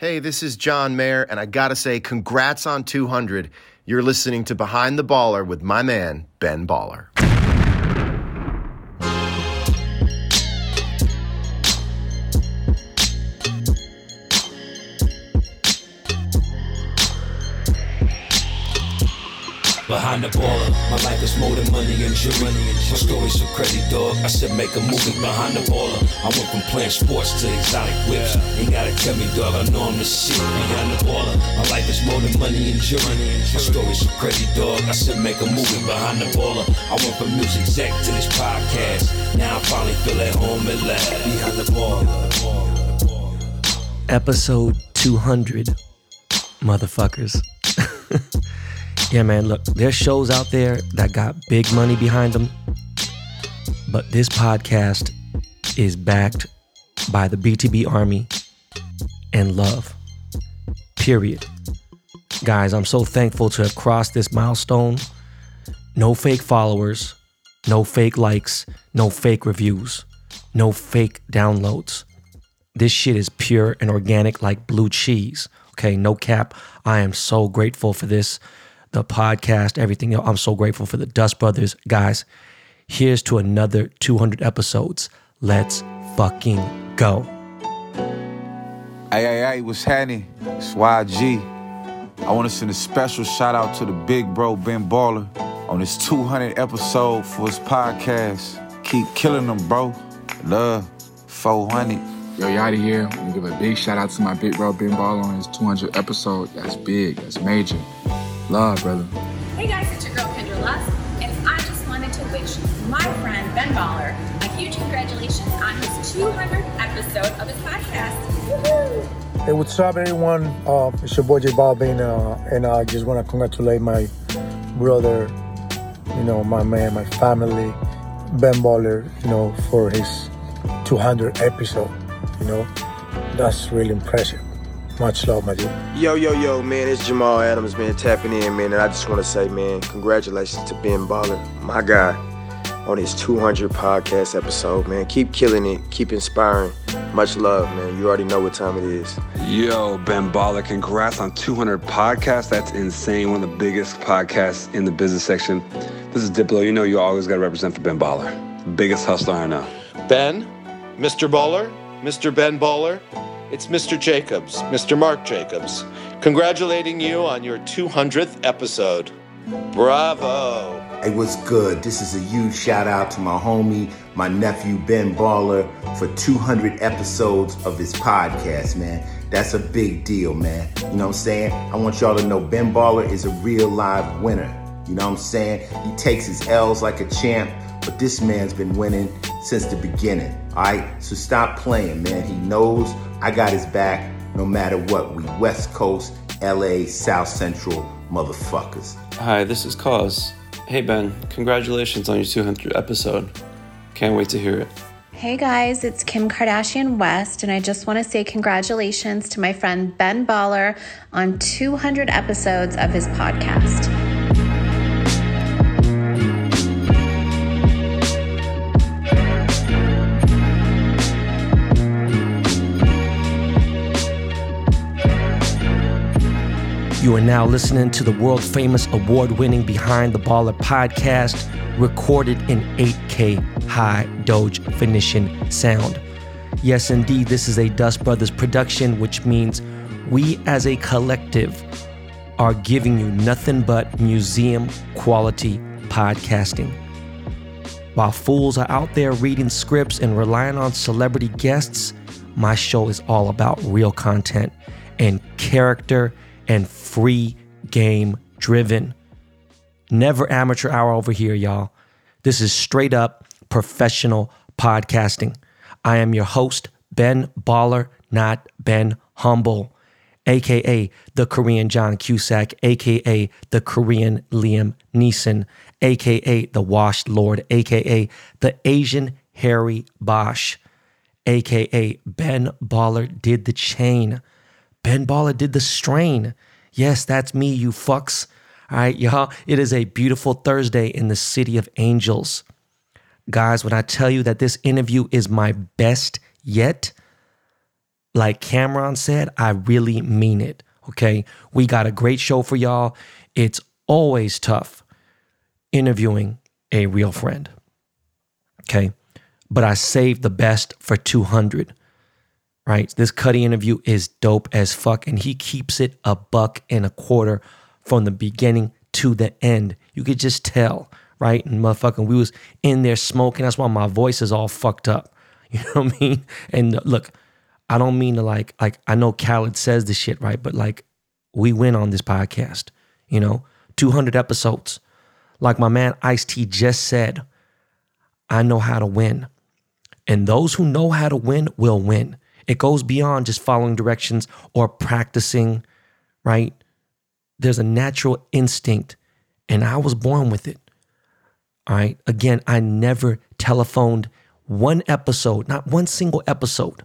Hey, this is John Mayer, and I gotta say, congrats on 200. You're listening to Behind the Baller with my man, Ben Baller. Behind the baller, my life is more than money and jewelry. My story's so crazy, dog. I said make a movie behind the baller. I went from playing sports to exotic whips. Ain't gotta tell me, dog. I know I'm the shit behind the baller. My life is more than money and jewelry. My story's so crazy, dog. I said make a movie behind the baller. I went from music exec to this podcast. Now I finally feel at home at last. Behind the baller. episode 200 motherfuckers yeah man look there's shows out there that got big money behind them but this podcast is backed by the btb army and love period guys i'm so thankful to have crossed this milestone no fake followers no fake likes no fake reviews no fake downloads this shit is pure and organic like blue cheese. Okay, no cap. I am so grateful for this, the podcast, everything. I'm so grateful for the Dust Brothers. Guys, here's to another 200 episodes. Let's fucking go. Hey, hey, hey, what's happening? It's YG. I want to send a special shout out to the big bro Ben Baller on his 200 episode for his podcast. Keep killing them, bro. Love. 400. Yo, Yachty here. I want to give a big shout out to my big bro Ben Ball on his 200 episode. That's big. That's major. Love, brother. Hey guys, it's your girl Kendra Lust, and I just wanted to wish my friend Ben Baller a huge congratulations on his 200th episode of his podcast. Woohoo! Hey, what's up, everyone? Uh, it's your boy J Balvin, uh, and I just want to congratulate my brother, you know, my man, my family, Ben Baller, you know, for his 200 episode. You know, that's really impressive. Much love, my dude. Yo, yo, yo, man, it's Jamal Adams, man, tapping in, man, and I just want to say, man, congratulations to Ben Baller, my guy, on his 200 podcast episode, man. Keep killing it, keep inspiring. Much love, man. You already know what time it is. Yo, Ben Baller, congrats on 200 podcasts. That's insane. One of the biggest podcasts in the business section. This is Diplo. You know you always got to represent for Ben Baller. Biggest hustler I know. Ben, Mr. Baller, Mr. Ben Baller, it's Mr. Jacobs, Mr. Marc Jacobs, congratulating you on your 200th episode. Bravo. It was good? This is a huge shout out to my homie, my nephew Ben Baller, for 200 episodes of his podcast, man. That's a big deal, man. You know what I'm saying? I want y'all to know Ben Baller is a real live winner. You know what I'm saying? He takes his L's like a champ, but this man's been winning since the beginning. All right, so stop playing, man. He knows I got his back no matter what. We West Coast, LA, South Central motherfuckers. Hi, this is KAWS. Hey Ben, congratulations on your 200th episode. Can't wait to hear it. Hey guys, it's Kim Kardashian West, and I just want to say congratulations to my friend Ben Baller on 200 episodes of his podcast. You are now listening to the world famous award winning Behind the Baller podcast, recorded in 8K high Doge Phoenician sound. Yes, indeed, this is a Dust Brothers production, which means we as a collective are giving you nothing but museum quality podcasting. While fools are out there reading scripts and relying on celebrity guests, my show is all about real content and character and free game driven. Never amateur hour over here, y'all. This is straight up professional podcasting. I am your host, Ben Baller, not Ben Humble, aka the Korean John Cusack, aka the Korean Liam Neeson, aka the Washed Lord, aka the Asian Harry Bosch, aka Ben Baller did the chain. Ben Baller did the strain. Yes, that's me, you fucks. All right, y'all. It is a beautiful Thursday in the city of angels. Guys, when I tell you that this interview is my best yet, like Cameron said, I really mean it. Okay. We got a great show for y'all. It's always tough interviewing a real friend. Okay. But I saved the best for 200. Right. This Cudi interview is dope as fuck. And he keeps it a buck and a quarter from the beginning to the end. You could just tell. Right. And motherfucking, we was in there smoking. That's why my voice is all fucked up. You know what I mean? And look, I don't mean to like, like, I know Khaled says this shit, right? But like, we win on this podcast, you know, 200 episodes. Like my man Ice T just said, I know how to win. And those who know how to win will win. It goes beyond just following directions or practicing, right? There's a natural instinct, and I was born with it. All right. Again, I never telephoned one episode, not one single episode.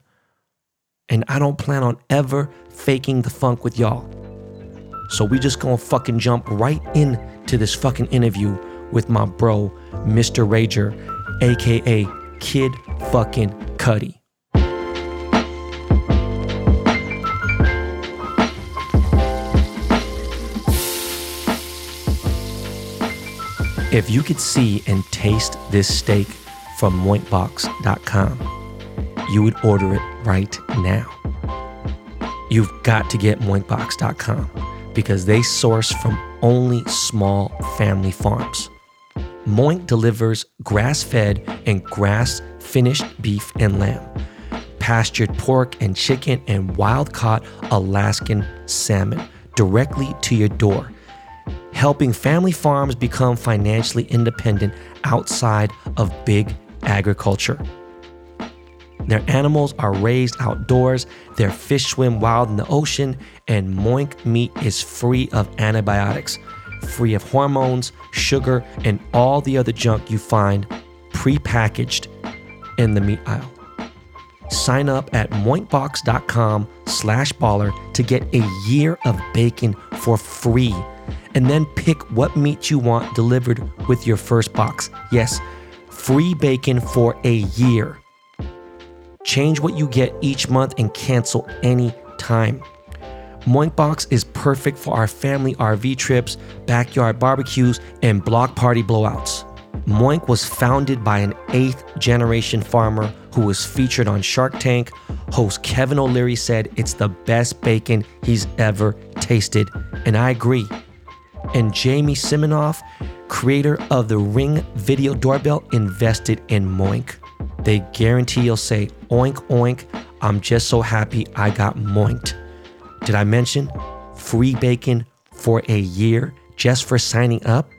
And I don't plan on ever faking the funk with y'all. So we just gonna fucking jump right into this fucking interview with my bro, Mr. Rager, aka Kid fucking Cudi. If you could see and taste this steak from moinkbox.com, you would order it right now. You've got to get moinkbox.com because they source from only small family farms. Moink delivers grass fed and grass finished beef and lamb, pastured pork and chicken, and wild caught Alaskan salmon directly to your door, helping family farms become financially independent outside of big agriculture. Their animals are raised outdoors, their fish swim wild in the ocean, and Moink meat is free of antibiotics, free of hormones, sugar, and all the other junk you find prepackaged in the meat aisle. Sign up at moinkbox.com slash baller to get a year of bacon for free. And then pick what meat you want delivered with your first box. Yes, free bacon for a year. Change what you get each month and cancel any time. Moinkbox is perfect for our family RV trips, backyard barbecues, and block party blowouts. Moink was founded by an eighth generation farmer who was featured on Shark Tank. Host Kevin O'Leary said it's the best bacon he's ever tasted, and I agree. And Jamie Siminoff, creator of the Ring video doorbell, invested in Moink. They guarantee you'll say, oink, oink, I'm just so happy I got moinked. Did I mention free bacon for a year just for signing up?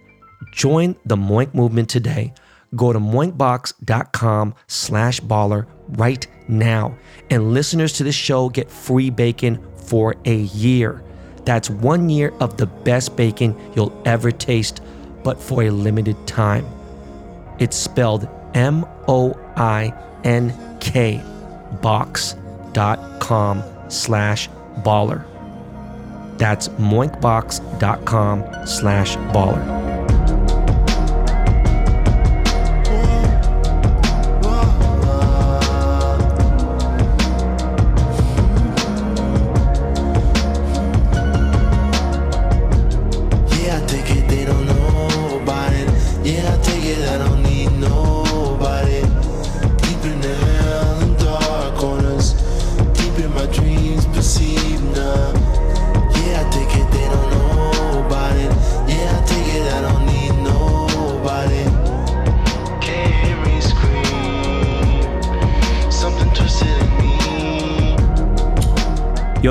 Join the Moink movement today. Go to moinkbox.com slash baller right now. And listeners to this show get free bacon for a year. That's one year of the best bacon you'll ever taste, but for a limited time. It's spelled M O I N K box.com slash baller. That's moinkbox.com slash baller.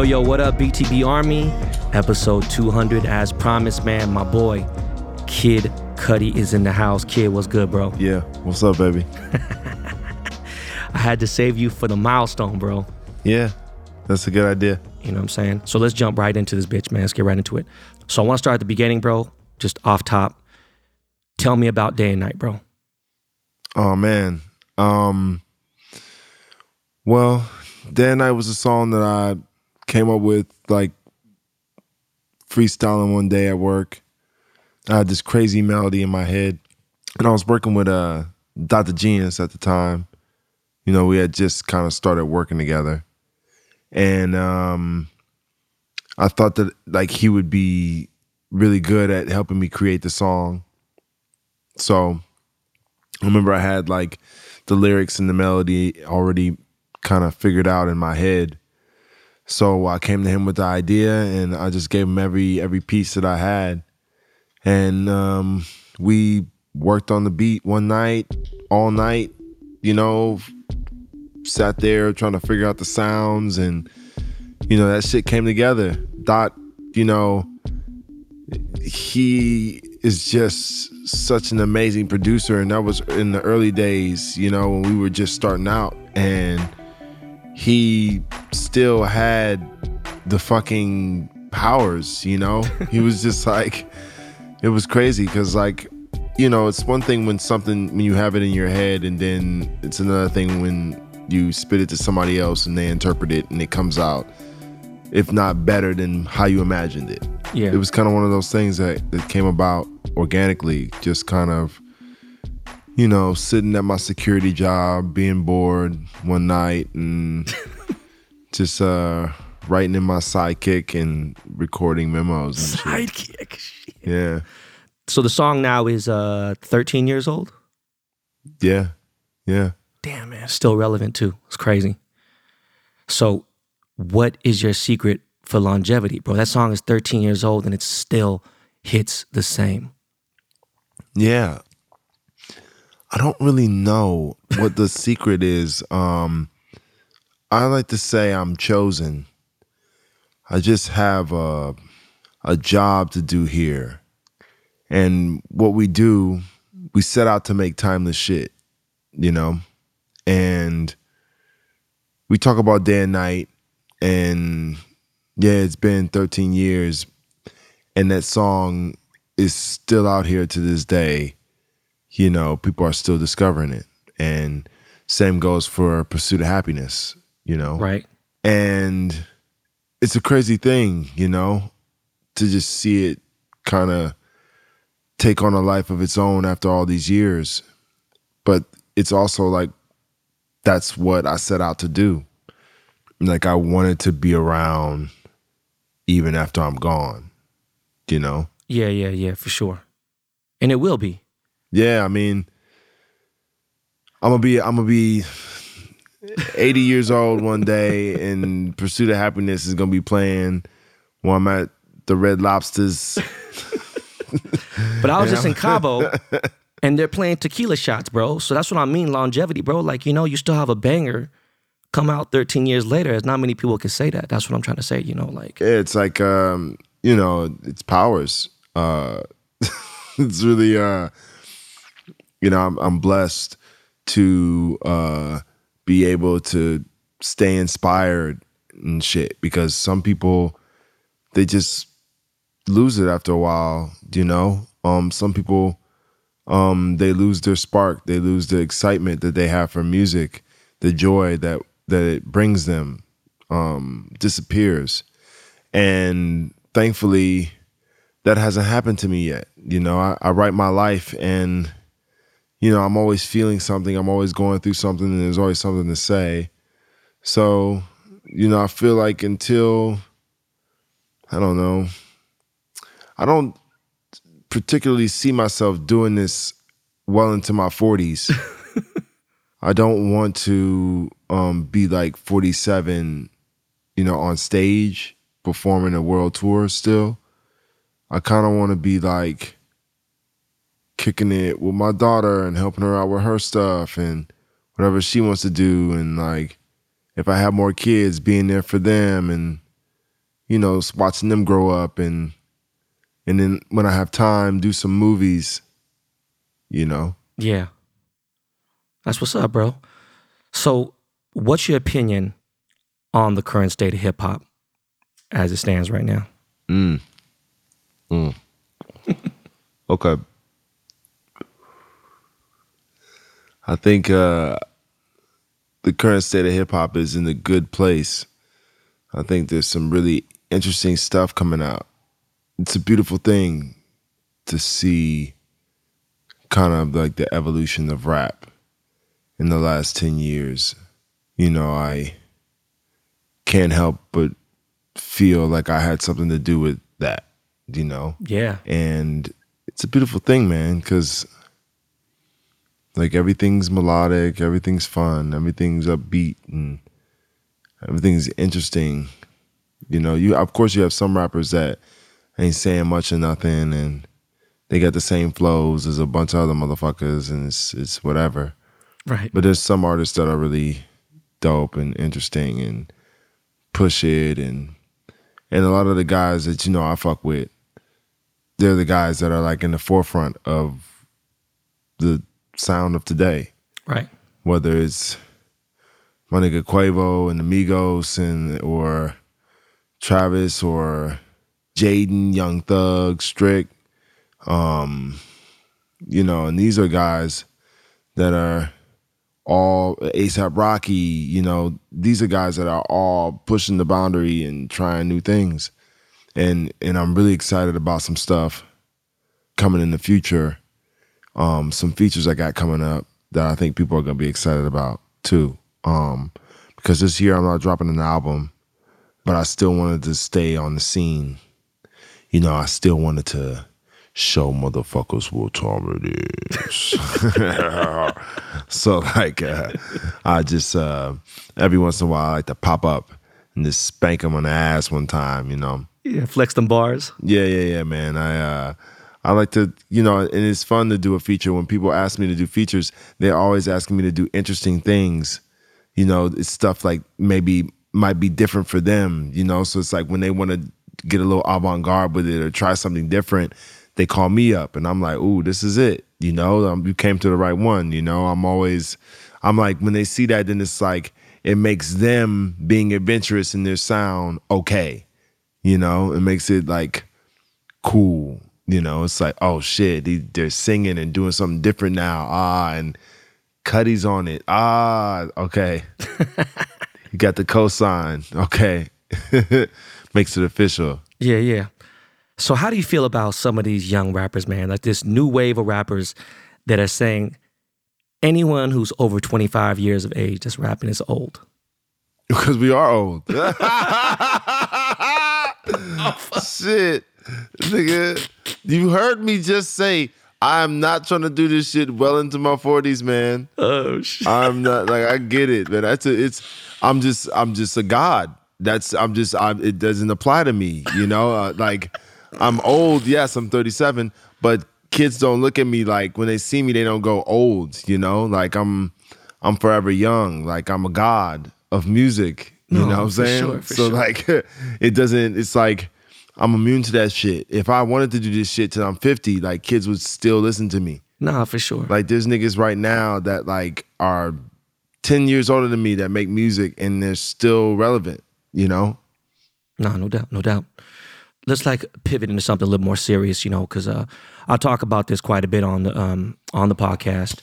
Yo, what up, BTB Army? Episode 200, as promised, man. My boy, Kid Cudi, is in the house. Kid, what's good, bro? Yeah, what's up, baby? I had to save you for the milestone, bro. Yeah, that's a good idea. You know what I'm saying? So let's jump right into this bitch, man. Let's get right into it. So I want to start at the beginning, bro. Just off top. Tell me about day and night, bro. Oh man. Um well, Day and Night was a song that I came up with like freestyling one day at work. I had this crazy melody in my head. And I was working with uh Dot da Genius at the time. You know, we had just kind of started working together. and um, I thought that like he would be really good at helping me create the song. So I remember I had like the lyrics and the melody already kind of figured out in my head. So I came to him with the idea and I just gave him every every piece that I had. And um, we worked on the beat one night, all night, you know, sat there trying to figure out the sounds and you know that shit came together. Dot, you know, he is just such an amazing producer and that was in the early days, you know, when we were just starting out and he still had the fucking powers, you know? he was just like it was crazy cuz like you know, it's one thing when something when you have it in your head and then it's another thing when you spit it to somebody else and they interpret it and it comes out if not better than how you imagined it. Yeah. It was kind of one of those things that, that came about organically, just kind of, you know, sitting at my security job, being bored one night and just uh writing in my sidekick and recording memos and shit. Sidekick. Yeah. So the song now is uh 13 years old. Yeah. Yeah. Damn man, still relevant too. It's crazy. So, what is your secret for longevity, bro? That song is 13 years old and it still hits the same. Yeah. I don't really know what the secret is. Um I like to say I'm chosen. I just have a a job to do here. And what we do, we set out to make timeless shit, you know? And we talk about day and night and yeah, it's been 13 years and that song is still out here to this day. You know, people are still discovering it. And same goes for Pursuit of Happiness, you know. Right. And it's a crazy thing, you know, to just see it kind of take on a life of its own after all these years. But it's also like that's what I set out to do. Like I wanted to be around even after I'm gone, you know? Yeah, yeah, yeah, for sure. And it will be. Yeah, I mean, I'm gonna be I'm gonna be 80 years old one day, and Pursuit of Happiness is gonna be playing while I'm at the Red Lobsters. But I was just in? Cabo and they're playing tequila shots, bro. So that's what I mean, longevity, bro. Like, you know, you still have a banger come out 13 years later. As not many people can say that. That's what I'm trying to say, you know, like Yeah, it's like um, you know, it's powers. Uh it's really uh you know, I'm I'm blessed to uh be able to stay inspired and shit because some people they just lose it after a while, you know? Um some people um they lose their spark, they lose the excitement that they have for music, the joy that that it brings them um disappears. And thankfully that hasn't happened to me yet. You know, I, I write my life and you know, I'm always feeling something, I'm always going through something and there's always something to say. So, you know, I feel like until I don't know, I don't particularly see myself doing this well into my 40s. I don't want to um, be like 47, you know, on stage performing a world tour still. I kind of want to be like kicking it with my daughter and helping her out with her stuff and whatever she wants to do. And like, if I have more kids, being there for them and, you know, watching them grow up and, and then when I have time, do some movies, you know? Yeah. That's what's up, bro. So, what's your opinion on the current state of hip hop as it stands right now? Mm. Mm. okay. I think uh, the current state of hip hop is in a good place. I think there's some really interesting stuff coming out. It's a beautiful thing to see kind of like the evolution of rap in the last 10 years. You know, I can't help but feel like I had something to do with that, you know? Yeah. And it's a beautiful thing, man, because like everything's melodic, everything's fun, everything's upbeat, and everything's interesting. You know, you of course you have some rappers that ain't saying much or nothing, and they got the same flows as a bunch of other motherfuckers, and it's it's whatever. Right. But there's some artists that are really dope and interesting and push it and and a lot of the guys that you know I fuck with, they're the guys that are like in the forefront of the sound of today. Right. Whether it's my nigga Quavo and Migos and or Travis or Jaden, Young Thug, Strick. Um, you know, and these are guys that are all ASAP Rocky, you know, these are guys that are all pushing the boundary and trying new things. And and I'm really excited about some stuff coming in the future. Um, some features I got coming up that I think people are gonna be excited about too. Um, because this year I'm not dropping an album, but I still wanted to stay on the scene. You know, I still wanted to show motherfuckers what time it is. so like uh, I just uh, every once in a while I like to pop up and just spank them on the ass one time, you know. Yeah, flex them bars. Yeah, yeah, yeah, man. I uh I like to, you know, and it's fun to do a feature. When people ask me to do features, they're always asking me to do interesting things. You know, it's stuff like maybe might be different for them, you know. So it's like when they want to get a little avant-garde with it or try something different, they call me up and I'm like, ooh, this is it. You know, um, you came to the right one. You know, I'm always, I'm like, when they see that, then it's like, it makes them being adventurous in their sound okay. You know, it makes it like cool. You know, it's like, oh shit, they, they're singing and doing something different now. Ah, and Cudi's on it. Ah, okay. you got the cosign. Okay. makes it official. Yeah, yeah. So how do you feel about some of these young rappers, man? Like this new wave of rappers that are saying anyone who's over 25 years of age that's rapping is old. Because we are old. Shit. Nigga, you heard me just say I am not trying to do this shit well into my 40s, man. Oh shit. I'm not like I get it, man. That's a, it's I'm just I'm just a god. That's I'm just I'm, it doesn't apply to me, you know? Uh, like I'm old, yes, I'm 37, but kids don't look at me like when they see me they don't go old, you know? Like I'm I'm forever young, like I'm a god of music, you No, know what I'm saying? sure, so sure. like it doesn't it's like I'm immune to that shit. If I wanted to do this shit till I'm 50, like kids would still listen to me. Nah, for sure. Like there's niggas right now that like are 10 years older than me that make music and they're still relevant, you know? Nah, no doubt, no doubt. Let's like pivot into something a little more serious, you know, because uh, I talk about this quite a bit on the um, on the podcast.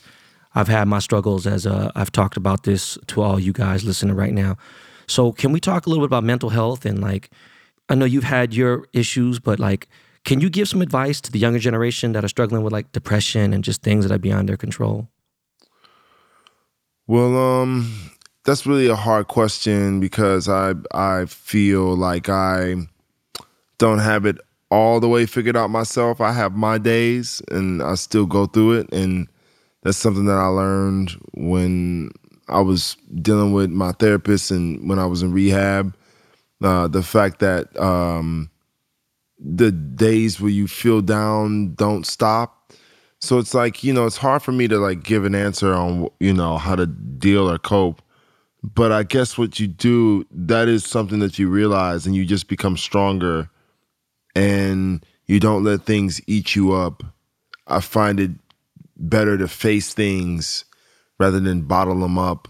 I've had my struggles as uh, I've talked about this to all you guys listening right now. So can we talk a little bit about mental health and like I know you've had your issues, but like can you give some advice to the younger generation that are struggling with like depression and just things that are beyond their control? Well, um, that's really a hard question because I I feel like I don't have it all the way figured out myself. I have my days and I still go through it and that's something that I learned when I was dealing with my therapist and when I was in rehab. Uh, the fact that um, the days where you feel down don't stop. So it's like, you know, it's hard for me to like give an answer on, you know, how to deal or cope. But I guess what you do, that is something that you realize and you just become stronger and you don't let things eat you up. I find it better to face things rather than bottle them up.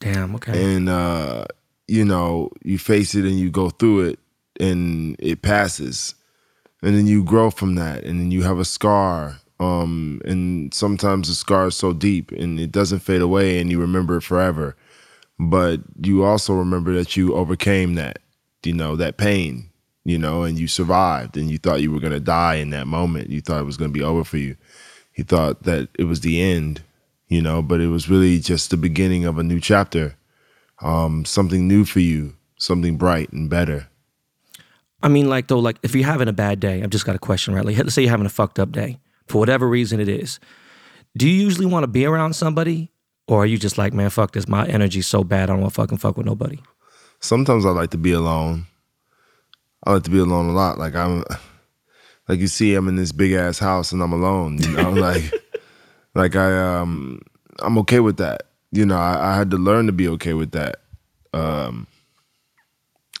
Damn, okay. And uh, you know, you face it and you go through it and it passes. And then you grow from that and then you have a scar. Um, and sometimes the scar is so deep and it doesn't fade away and you remember it forever. But you also remember that you overcame that, you know, that pain, you know, and you survived and you thought you were gonna die in that moment. You thought it was gonna be over for you. You thought that it was the end, you know, but it was really just the beginning of a new chapter um, something new for you, something bright and better. I mean, like though, like if you're having a bad day, I've just got a question, right? Like, let's say you're having a fucked up day for whatever reason it is. Do you usually want to be around somebody, or are you just like, man, fuck this, my energy's so bad, I don't want to fucking fuck with nobody? Sometimes I like to be alone. I like to be alone a lot. Like I'm, like you see, I'm in this big ass house and I'm alone. You know, like, like I um, I'm okay with that. You know, I, I had to learn to be okay with that. Um,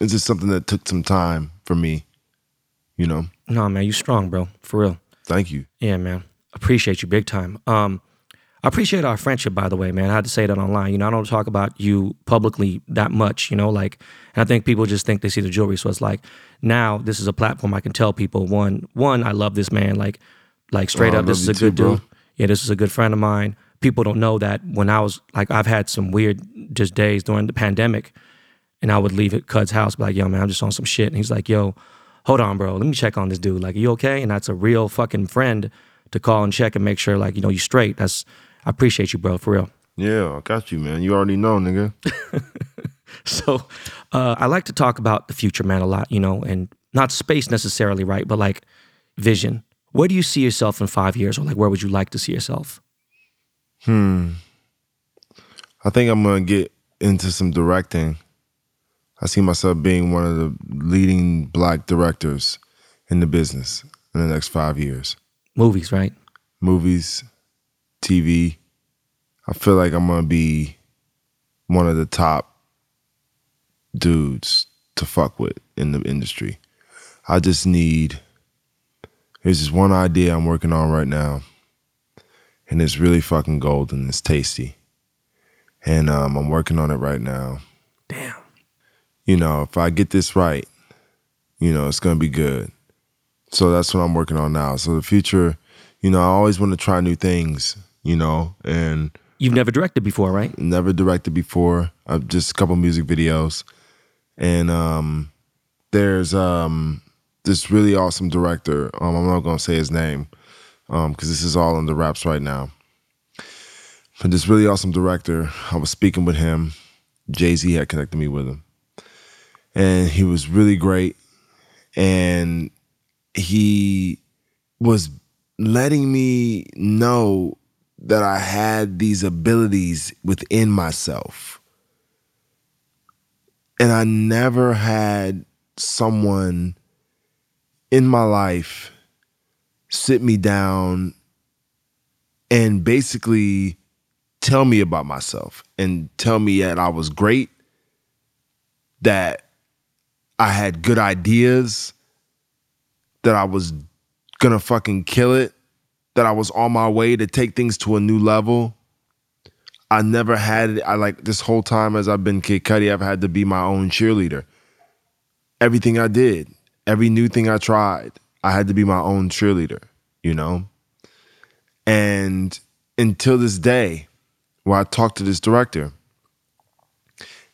it's just something that took some time for me. You know. No, man, you strong, bro, for real. Thank you. Yeah, man. Appreciate you big time. Um, I appreciate our friendship, by the way, man. I had to say that online. You know, I don't talk about you publicly that much, you know, like, and I think people just think they see the jewelry. So it's like, now this is a platform I can tell people one, one, I love this man. Like, like straight Oh, up, this is a good too, bro. dude. Yeah, this is a good friend of mine. People don't know that when I was like, I've had some weird just days during the pandemic, and I would leave at Cud's house, be like, yo, man, I'm just on some shit. And he's like, yo, hold on, bro. Let me check on this dude. Like, you okay? And that's a real fucking friend to call and check and make sure, like, you know, you straight. That's, I appreciate you, bro, for real. Yeah, I got you, man. You already know, nigga. So uh, I like to talk about the future, man, a lot, you know, and not space necessarily, right? But like vision. Where do you see yourself in five years, or like where would you like to see yourself? Hmm. I think I'm gonna get into some directing. I see myself being one of the leading black directors in the business in the next five years. Movies, right? Movies, TV. I feel like I'm gonna be one of the top dudes to fuck with in the industry. I just need there's this one idea I'm working on right now. And it's really fucking golden. It's tasty. And um, I'm working on it right now. Damn. You know, if I get this right, you know, it's gonna be good. So that's what I'm working on now. So the future, you know, I always want to try new things, you know, and You've never directed before, right? never directed before. I've just a couple music videos. And um there's um this really awesome director. Um I'm not gonna say his name, um, because this is all in the wraps right now. But this really awesome director, I was speaking with him. Jay-Z had connected me with him. And he was really great. And he was letting me know that I had these abilities within myself. And I never had someone in my life sit me down and basically tell me about myself and tell me that I was great, that I had good ideas, that I was gonna fucking kill it, that I was on my way to take things to a new level. I never had. I like this whole time as I've been Kid Cudi, I've had to be my own cheerleader. Everything I did, every new thing I tried, I had to be my own cheerleader, you know? And until this day, where I talked to this director,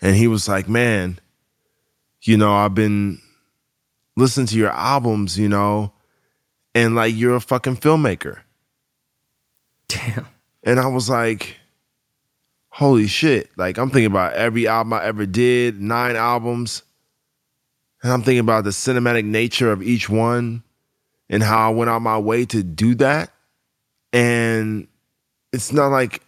and he was like, Man, you know, I've been listening to your albums, you know, and like you're a fucking filmmaker. Damn. And I was like, holy shit. Like I'm thinking about every album I ever did, nine albums. And I'm thinking about the cinematic nature of each one and how I went out my way to do that. And it's not like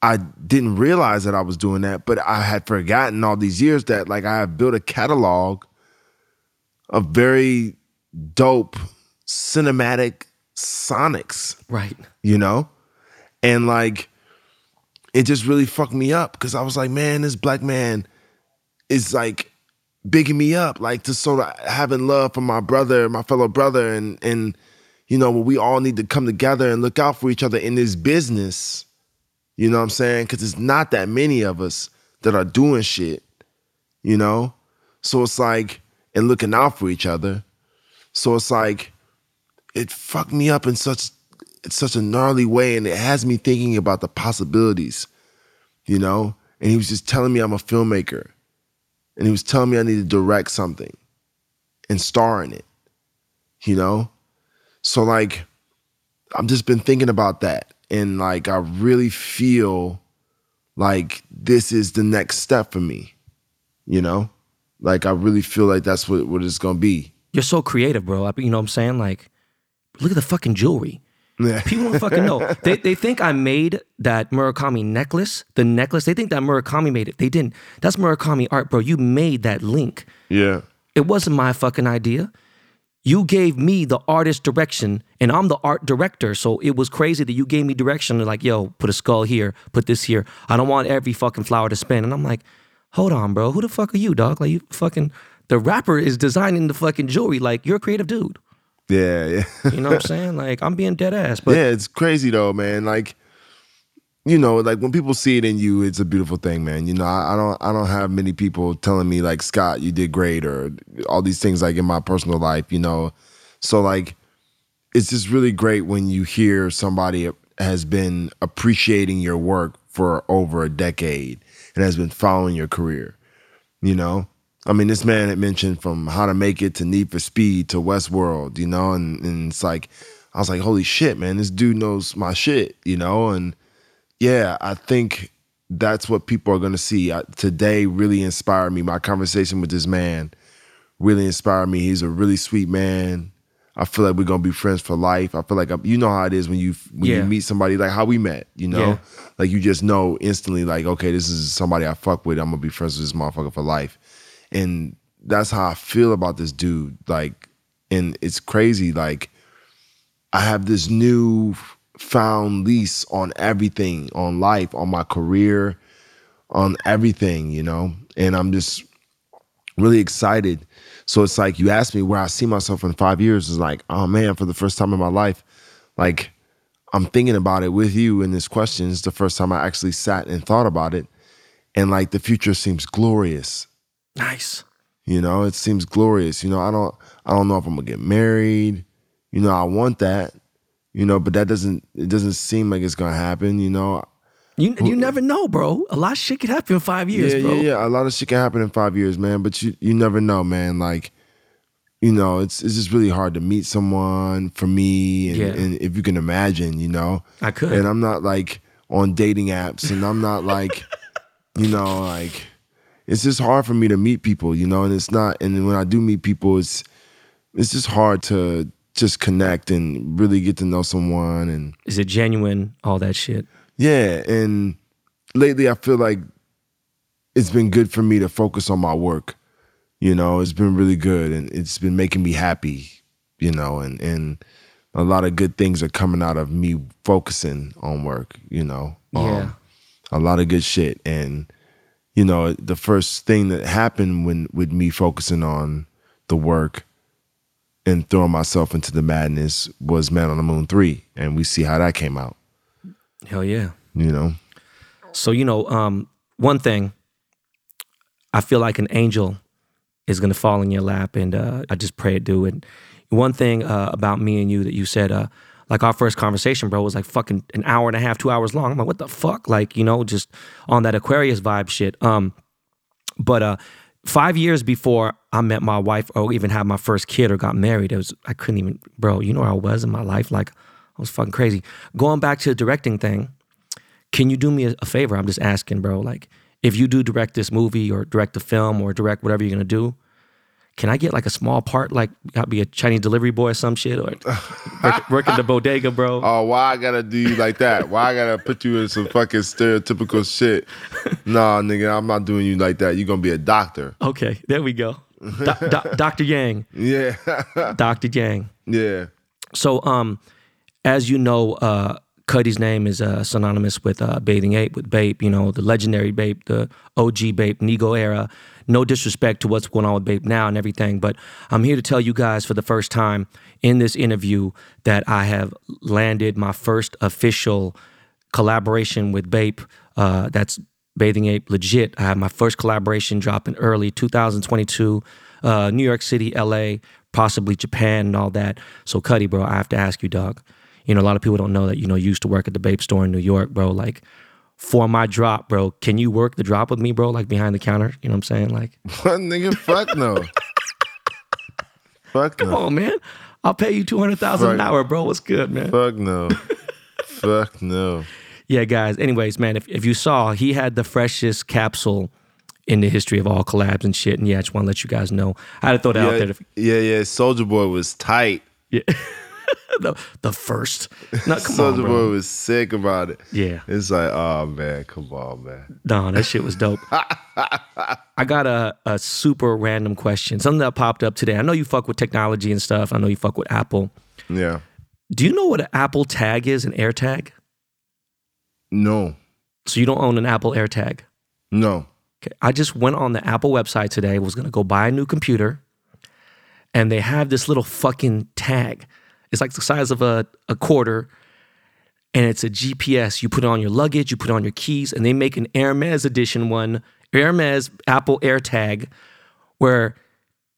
I didn't realize that I was doing that, but I had forgotten all these years that like I have built a catalog of very dope cinematic sonics Right. you know? And like, it just really fucked me up because I was like, man, this black man is like bigging me up, like to sort of having love for my brother, my fellow brother, and and you know, we all need to come together and look out for each other in this business. You know what I'm saying? Because it's not that many of us that are doing shit, you know? So it's like, and looking out for each other. So it's like, it fucked me up in such it's such a gnarly way and it has me thinking about the possibilities you know and he was just telling me i'm a filmmaker and he was telling me i need to direct something and star in it you know so like i've just been thinking about that and like i really feel like this is the next step for me you know Like I really feel like that's what what it's gonna be. You're so creative, bro. I- You know what I'm saying? Like, look at the fucking jewelry. Yeah. People don't fucking know. They they think I made that Murakami necklace, the necklace. They think that Murakami made it. They didn't. That's Murakami art, bro. You made that link. Yeah. It wasn't my fucking idea. You gave me the artist direction, and I'm the art director. So it was crazy that you gave me direction. Like, yo, put a skull here, put this here. I don't want every fucking flower to spin. And I'm like, hold on, bro. Who the fuck are you, dog? Like, you fucking. The rapper is designing the fucking jewelry. Like, you're a creative dude. Yeah, yeah. You know what I'm saying? Like, I'm being dead ass. But yeah, it's crazy though, man. Like, you know, like when people see it in you, it's a beautiful thing, man. You know, I, I don't, I don't have many people telling me like, Scott, you did great, or all these things like in my personal life. You know, so like, it's just really great when you hear somebody has been appreciating your work for over a decade and has been following your career. You know, I mean, this man had mentioned from How to Make It to Need for Speed to Westworld, you know, and, and it's like, I was like, holy shit, man, this dude knows my shit, you know, and yeah, I think that's what people are gonna see. I, today really inspired me. My conversation with this man really inspired me. He's a really sweet man. I feel like we're gonna be friends for life. I feel like I'm, you know how it is when you when Yeah. you meet somebody like how we met, you know, Yeah. like you just know instantly, like okay, this is somebody I fuck with. I'm gonna be friends with this motherfucker for life, and that's how I feel about this dude. Like, and it's crazy. Like, I have this new found lease on everything, on life, on my career, on everything, you know, and I'm just really excited. So it's like you asked me where I see myself in five years. Is like, oh man, for the first time in my life, like I'm thinking about it with you in this question. It's the first time I actually sat and thought about it. And like the future seems glorious. Nice. You know, it seems glorious. You know, I don't I don't know if I'm gonna get married. You know, I want that. You know, but that doesn't it doesn't seem like it's gonna happen, you know. you you never know, bro. A lot of shit could happen in five years, yeah, bro. yeah, yeah. A lot of shit can happen in five years, man. But you you never know, man. Like, you know, it's it's just really hard to meet someone for me, and, Yeah. and if you can imagine, you know, I could. And I'm not like on dating apps, and I'm not like, you know, like it's just hard for me to meet people, you know. And it's not, and when I do meet people, it's it's just hard to just connect and really get to know someone and Is it genuine? All that shit. yeah, and lately I feel like it's been good for me to focus on my work. You know, it's been really good and it's been making me happy, you know, and and a lot of good things are coming out of me focusing on work, you know. Um, Yeah. a lot of good shit and you know, the first thing that happened when with me focusing on the work and throwing myself into the madness was Man on the Moon 3 and we see how that came out, Hell yeah. you know. So you know, um, one thing, I feel like an angel is gonna fall in your lap, and uh, I just pray it do. And one thing uh, about me and you that you said, uh, like our first conversation, bro, was like fucking an hour and a half, two hours long. I'm like, what the fuck? Like, you know, just on that Aquarius vibe shit. Um, but uh, five years before I met my wife, or even had my first kid, or got married, it was I couldn't even, bro. You know where I was in my life, like I was fucking crazy. Going back to the directing thing can you do me a, favor? I'm just asking, bro. Like, if you do direct this movie or direct a film or direct whatever you're gonna do, can I get like a small part? Like, got be a Chinese delivery boy or some shit, or work, work in the bodega, bro. Oh, why I gotta do you like that? Why I gotta put you in some fucking stereotypical shit? Nah, nigga, I'm not doing you like that. You're gonna be a doctor. Okay, there we go. Do- Do- Dr. Yang. Yeah. Dr. Yang. Yeah. So, um, as you know, uh, Cudi's name is uh, synonymous with uh, Bathing Ape, with Bape, you know, the legendary Bape, the OG Bape, Nigo era. No disrespect to what's going on with Bape now and everything, but I'm here to tell you guys for the first time in this interview that I have landed my first official collaboration with Bape. Uh, that's Bathing Ape legit. I have my first collaboration dropping early 2022, uh, New York City, LA, possibly Japan and all that. So, Cudi, bro, I have to ask you, dog. You know, a lot of people don't know that, you know, you used to work at the Bape store in New York, bro. Like, for my drop, bro, can you work the drop with me, bro? Like behind the counter? You know what I'm saying? Like, What nigga? Fuck no. Fuck come no. on, man. I'll pay you 200000 an hour, bro. What's good, man? Fuck no. Fuck no. Yeah, guys. Anyways, man, if, if you saw, he had the freshest capsule in the history of all collabs and shit. And yeah, I just want to let you guys know. I had to throw that yeah, out there. To, yeah, yeah. Soldier Boy was tight. yeah. the, the first. No, come Soldier on, bro. Boy was sick about it. Yeah. It's like, oh man, come on, man. No, that shit was dope. I got a, a super random question. Something that popped up today. I know you fuck with technology and stuff. I know you fuck with Apple. Yeah. Do you know what an Apple tag is, an AirTag? No. So you don't own an Apple AirTag? No. Okay. I just went on the Apple website today, was gonna go buy a new computer, and they have this little fucking tag. It's like the size of a, a quarter, and it's a GPS. You put it on your luggage, you put it on your keys, and they make an Hermes edition one, Hermes Apple AirTag, where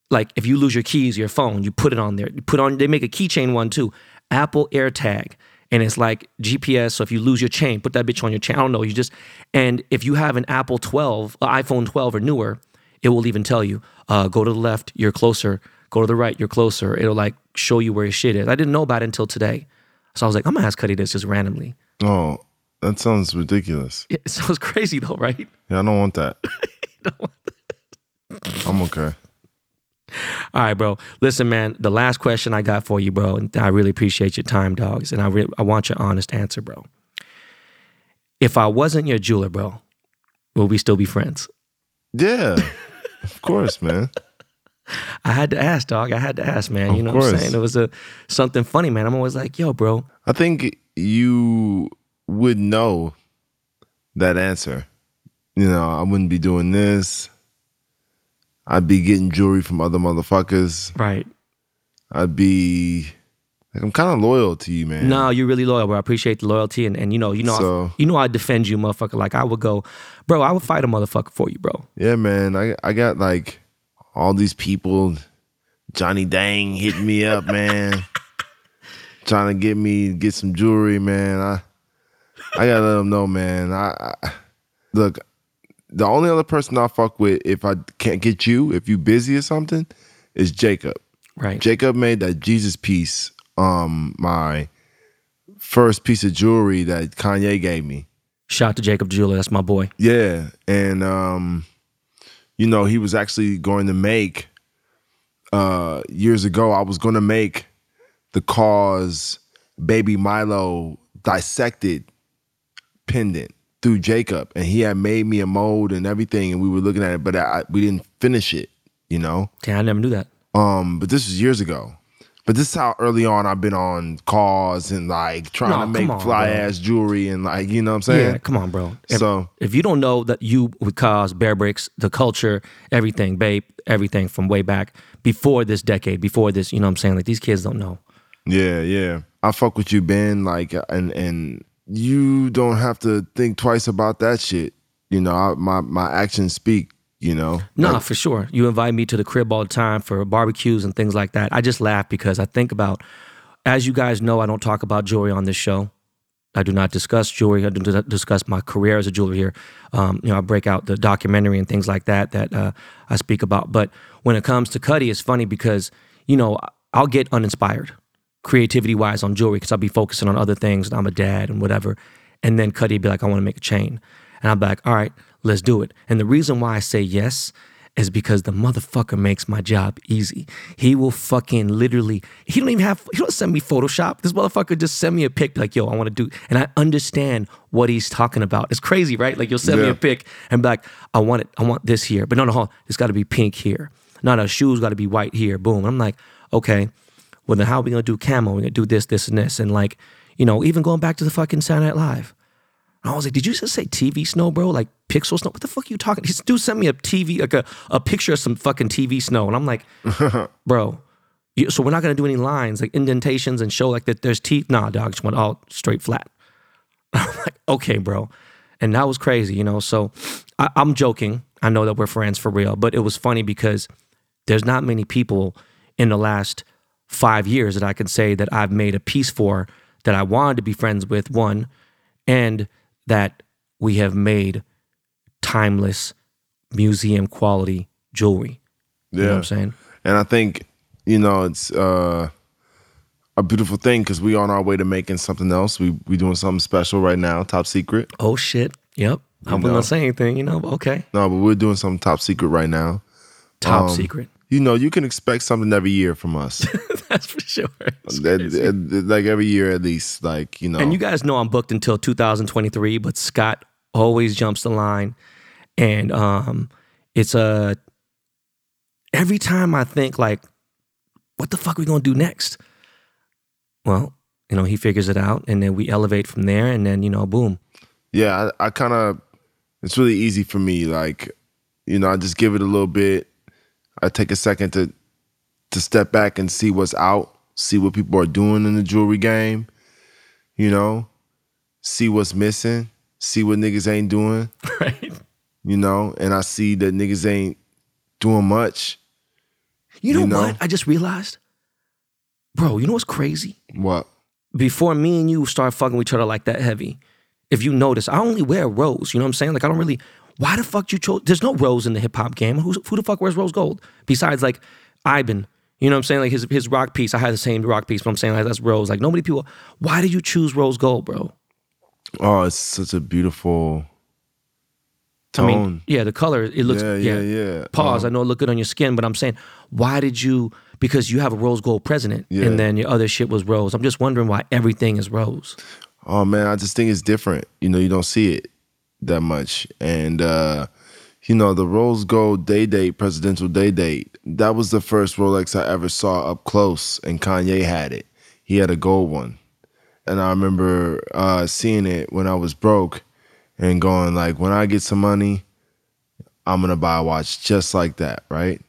like if you lose your keys, your phone, you put it on there. You put on they make a keychain one too, Apple AirTag. And it's like GPS. So if you lose your chain, put that bitch on your chain. I don't know. You just and if you have an Apple 12, uh, iPhone 12 or newer, it will even tell you, uh, go to the left, you're closer. Go to the right, you're closer. It'll like show you where your shit is. I didn't know about it until today. So I was like, I'm gonna ask Cudi this just randomly. Oh, that sounds ridiculous. Yeah, It sounds crazy though, right? Yeah, I don't want that. I'm okay. All right, bro. Listen, man. The last question I got for you, bro, and I really appreciate your time, dogs, and I re- I want your honest answer, bro. If I wasn't your jeweler, bro, will we still be friends? Yeah, of course, man. I had to ask, dog. I had to ask, man. you Of know what I'm saying? It was a something funny, man. I'm always like, yo, bro. I think you would know that answer. You know, I wouldn't be doing this. I'd be getting jewelry from other motherfuckers. Right. I'd be like I'm kind of loyal to you, man. No, you're really loyal, bro. I appreciate the loyalty, and, and you know, you know, So- I, you know, I defend you, motherfucker. Like I would go, bro. I would fight a motherfucker for you, bro. Yeah, man. I I got like all these people. Johnny Dang hitting me up, man. Trying to get me get some jewelry, man. I I gotta let them know, man. I, I look. The only other person I fuck with if I can't get you, if you busy or something, is Jacob. Right. Jacob made that Jesus piece, um, my first piece of jewelry that Kanye gave me. Shout out to Jacob Jeweler. That's my boy. Yeah, and um, you know, he was actually going to make uh years ago. I was going to make the KAWS baby Milo dissected pendant through Jacob, and he had made me a mold and everything, and we were looking at it, but I, we didn't finish it. You know. Damn, I never knew that. Um, but this was years ago. But this is how early on I've been on KAWS and like trying No, to make on, fly bro. ass jewelry and like you know what I'm saying. Yeah, come on, bro. If, So- if you don't know that you would KAWS Bearbricks, the culture, everything, babe, everything from way back before this decade, before this, you know what I'm saying? Like these kids don't know. Yeah, yeah. I fuck with you, Ben. Like, uh, and and you don't have to think twice about that shit. You know, I, my my actions speak. You know. No, for sure. You invite me to the crib all the time for barbecues and things like that. I just laugh because I think about, as you guys know, I don't talk about jewelry on this show. I do not discuss jewelry. I do not discuss my career as a jeweler here. Um, you know, I break out the documentary and things like that that uh, I speak about. But when it comes to Cudi, it's funny because you know I'll get uninspired, creativity wise, on jewelry because I'll be focusing on other things. And I'm a dad and whatever, and then Cudi be like, I want to make a chain, and I'm like, all right, let's do it. And the reason why I say yes is because the motherfucker makes my job easy. He will fucking literally, he don't even have, he don't send me Photoshop. This motherfucker just send me a pic like, yo, I want to do, and I understand what he's talking about. It's crazy, right? Like you'll send me a pic and be like, I want it, I want this here. But no, no, hold on. it's got to be pink here. No, no, shoes got to be white here. Boom. I'm like, okay, well then how are we gonna do camo? We're gonna do this, this, and this. And like, you know, even going back to the fucking Saturday Night Live. And I was like, did you just say TV snow, bro? Like pixel snow? What the fuck are you talking? This dude sent me a TV, like a, a picture of some fucking TV snow. And I'm like, bro, you, so we're not gonna do any lines, like indentations and show like that there's teeth. Nah, dog, just went all straight flat. I'm like, okay, bro. And that was crazy, you know. So I, I'm joking. I know that we're friends for real, but it was funny because there's not many people in the last five years that I can say that I've made a piece for that I wanted to be friends with, one, and that we have made timeless museum quality jewelry. You know what I'm saying? And I think you know it's uh, a beautiful thing because we on our way to making something else. We we doing something special right now, top secret. Oh shit! Yep. I wouldn't know? say anything, you know. But okay, No, but we're doing something top secret right now. top Um, secret. You know, you can expect something every year from us. That's for sure. That- like every year at least. Like, you know. And you guys know I'm booked until 2023, but Scott always jumps the line, and um, it's a every time I think like, what the fuck are we gonna do next? Well, you know, he figures it out, and then we elevate from there, and then you know, boom. yeah, I, I kind of, it's really easy for me. Like, you know, I just give it a little bit. I take a second to to step back and see what's out, see what people are doing in the jewelry game. You know, see what's missing, see what niggas ain't doing. Right. You know, and I see that niggas ain't doing much. You know, You know? what? I just realized, bro. You know what's crazy? What? Before me and you start fucking with each other like that heavy, if you notice, I only wear rose. You know what I'm saying? Like I don't really. Why the fuck you chose? There's no rose in the hip hop game. Who's, who the fuck wears rose gold besides like Ivan? You know what I'm saying? Like his his rock piece. I had the same rock piece, but I'm saying like that's rose. Like nobody people. Why did you choose rose gold, bro? Oh, it's such a beautiful tone. I mean, yeah, the color it looks. Yeah, Yeah, yeah, yeah. Pause. Um, I know it look good on your skin, but I'm saying, why did you? Because you have a rose gold president, Yeah. and then your other shit was rose. I'm just wondering why everything is rose. Oh man, I just think it's different. You know, you don't see it that much. And uh, you know, the rose gold day date, presidential day date, that was the first Rolex I ever saw up close and Kanye had it. He had a gold one. And I remember uh, seeing it when I was broke and going like, when I get some money, I'm gonna buy a watch just like that, right?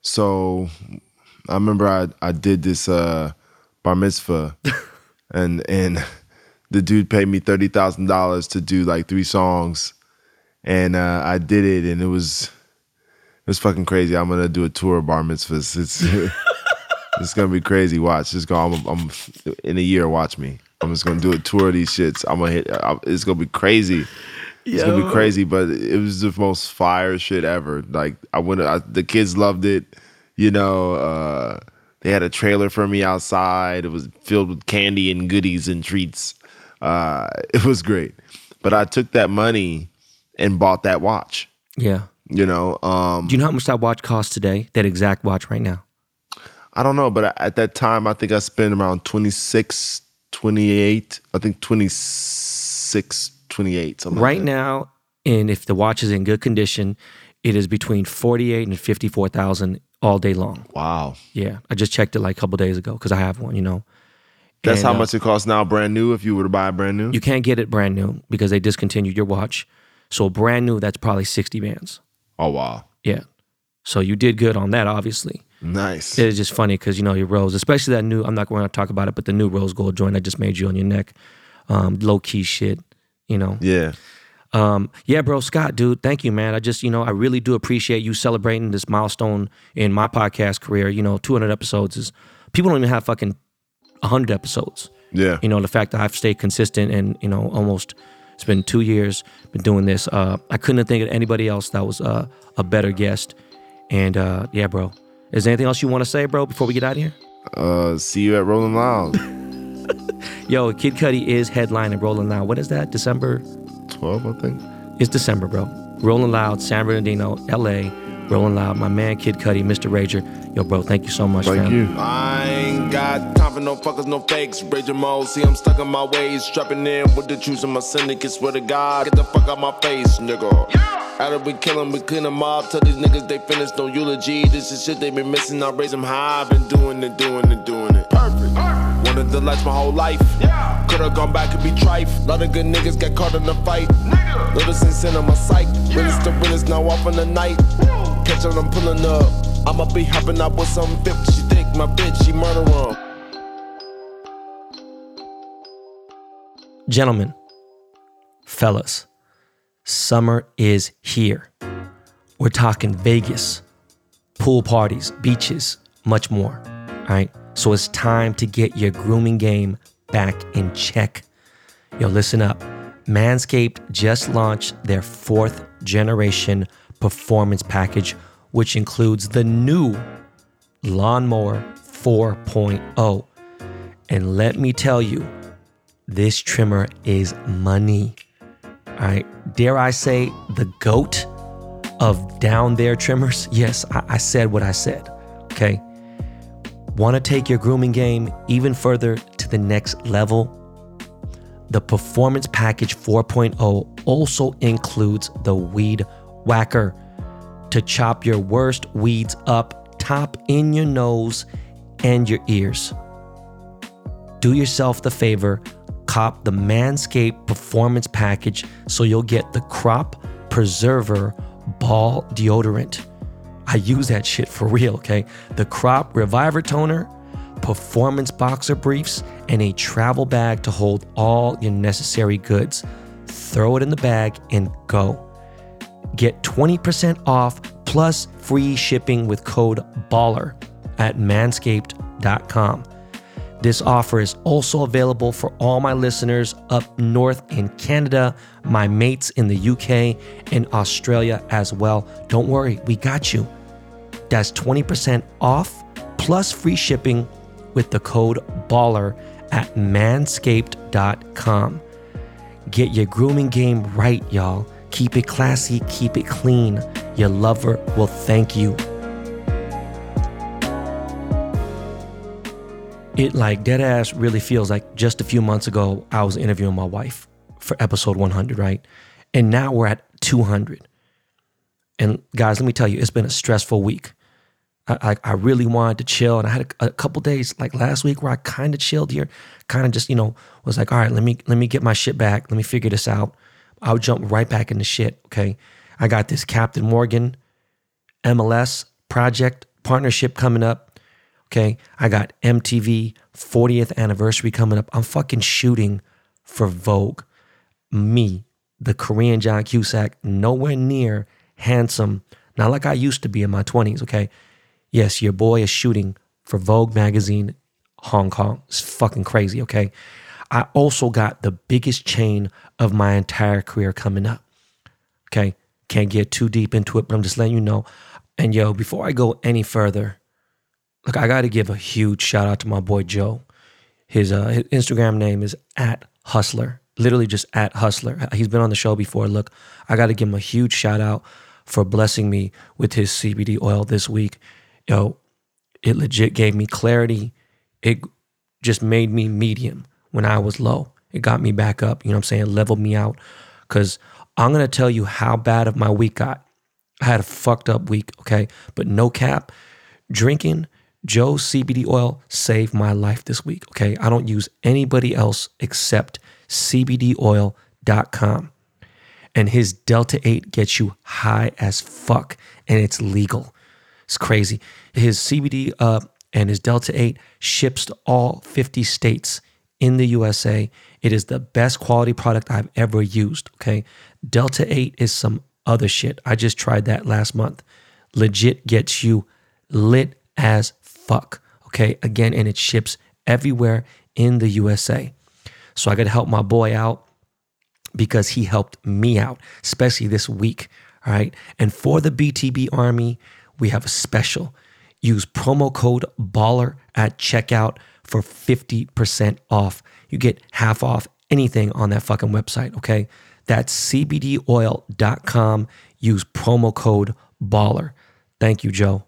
So I remember I I did this uh bar mitzvah and and the dude paid me thirty thousand dollars to do like three songs, and uh, I did it, and it was it was fucking crazy. I'm gonna do a tour of bar mitzvahs. It's it's gonna be crazy. Watch, just go. I'm, I'm in a year. Watch me. I'm just gonna do a tour of these shits. I'm gonna hit. I, it's gonna be crazy. It's gonna be crazy, but it was the most fire shit ever. Like I went, I, the kids loved it. You know, uh, they had a trailer for me outside. It was filled with candy and goodies and treats. Uh, it was great. But I took that money and bought that watch. Yeah. You know, um, Do you know how much that watch costs today? That exact watch right now. I don't know, but at that time, I think I spent around 26, 28, I think 26, 28, something like right that. now, and if the watch is in good condition, it is between forty-eight and fifty-four thousand all day long. Wow. Yeah, I just checked it like a couple days ago because I have one. You know, That's And, how uh, much it costs now, brand new, if you were to buy a brand new? You can't get it brand new because they discontinued your watch. So brand new, that's probably sixty bands. Oh, wow. Yeah. So you did good on that, obviously. Nice. It's just funny because you know your rose, especially that new. I'm not going to talk about it, but the new rose gold joint I just made you on your neck, um, low key shit. You know. Yeah. Um, yeah, bro, Scott, dude, thank you, man. I just, you know, I really do appreciate you celebrating this milestone in my podcast career. You know, 200 episodes is people don't even have fucking 100 episodes. Yeah. You know, the fact that I've stayed consistent and, you know, almost it's been two years been doing this. Uh, I couldn't think of anybody else that was uh, a better guest. And uh, yeah, bro. Is there anything else you want to say, bro, before we get out of here? Uh, see you at Rolling Loud. Yo, Kid Cudi is headlining Rolling Loud. What is that? December 12, I think. It's December, bro. Rolling Loud, San Bernardino, LA. Rolling Loud, my man Kid Cudi, Mr. Rager. Yo, bro, thank you so much, Thank fam. you. I ain't got time for no fuckers, no fakes. Raging mode, see I'm stuck in my ways. Strapping in with the truth of my syndicate. Swear to God, get the fuck out my face, nigga. After we kill 'em, we clean 'em up. Tell these niggas they finished, no eulogy. This is shit they been missing. I raise 'em high. I've Been doing it, doing it, doing it. Perfect. Wanted to last my whole life. Yeah. Could've gone back and be trife. Lot of good niggas got caught in the fight. Noticing sin on my sight. Witness to witness, now off in the night. Catch on, I'm pulling up. I'ma be hopping up with some fit. She think my bitch, she murder 'em. Gentlemen, fellas, summer is here. We're talking Vegas, pool parties, beaches, much more. All right. So it's time to get your grooming game back in check. Yo, listen up. Manscaped just launched their fourth generation performance package, which includes the new Lawnmower 4.0. And let me tell you, this trimmer is money. All right. Dare I say the goat of down there trimmers? Yes, I, I said what I said. Okay. Want to take your grooming game even further to the next level? The Performance Package 4.0 also includes the Weed Whacker to chop your worst weeds up top in your nose and your ears. Do yourself the favor, cop the Manscaped Performance Package so you'll get the Crop Preserver Ball Deodorant. I use that shit for real, okay? The Crop Reviver Toner, performance boxer briefs, and a travel bag to hold all your necessary goods. Throw it in the bag and go. Get 20% off plus free shipping with code BALLER at manscaped.com. This offer is also available for all my listeners up north in Canada, my mates in the UK, and Australia as well. Don't worry, we got you. That's 20% off plus free shipping with the code BALLER at manscaped.com. Get your grooming game right, y'all. Keep it classy, keep it clean. Your lover will thank you. It like dead ass really feels like just a few months ago I was interviewing my wife for episode 100, right? And now we're at 200. And guys, let me tell you, it's been a stressful week. I, I, really wanted to chill, and I had a, a couple days like last week where I kind of chilled here, kind of just you know was like, all right, let me let me get my shit back, let me figure this out. I'll jump right back into shit. Okay, I got this Captain Morgan MLS project partnership coming up. Okay, I got MTV 40th anniversary coming up. I'm fucking shooting for Vogue. Me, the Korean John Cusack, nowhere near handsome, not like I used to be in my 20s. Okay, yes, your boy is shooting for Vogue magazine, Hong Kong. It's fucking crazy. Okay, I also got the biggest chain of my entire career coming up. Okay, can't get too deep into it, but I'm just letting you know. And yo, before I go any further, look, I got to give a huge shout out to my boy Joe. His, uh, his Instagram name is at Hustler, literally just at Hustler. He's been on the show before. Look, I got to give him a huge shout out for blessing me with his CBD oil this week. Yo, it legit gave me clarity. It just made me medium when I was low. It got me back up. You know what I'm saying? Leveled me out. Cause I'm gonna tell you how bad of my week got. I had a fucked up week, okay? But no cap, drinking Joe's CBD oil saved my life this week, okay? I don't use anybody else except CBDoil.com. And his Delta 8 gets you high as fuck, and it's legal. It's crazy. His CBD uh, and his Delta 8 ships to all 50 states in the USA. It is the best quality product I've ever used, okay? Delta 8 is some other shit. I just tried that last month. Legit gets you lit as fuck. Okay. Again, and it ships everywhere in the USA. So I got to help my boy out because he helped me out, especially this week. All right. And for the BTB Army, we have a special. Use promo code BALLER at checkout for 50% off. You get half off anything on that fucking website. Okay. That's cbdoil.com. Use promo code BALLER. Thank you, Joe.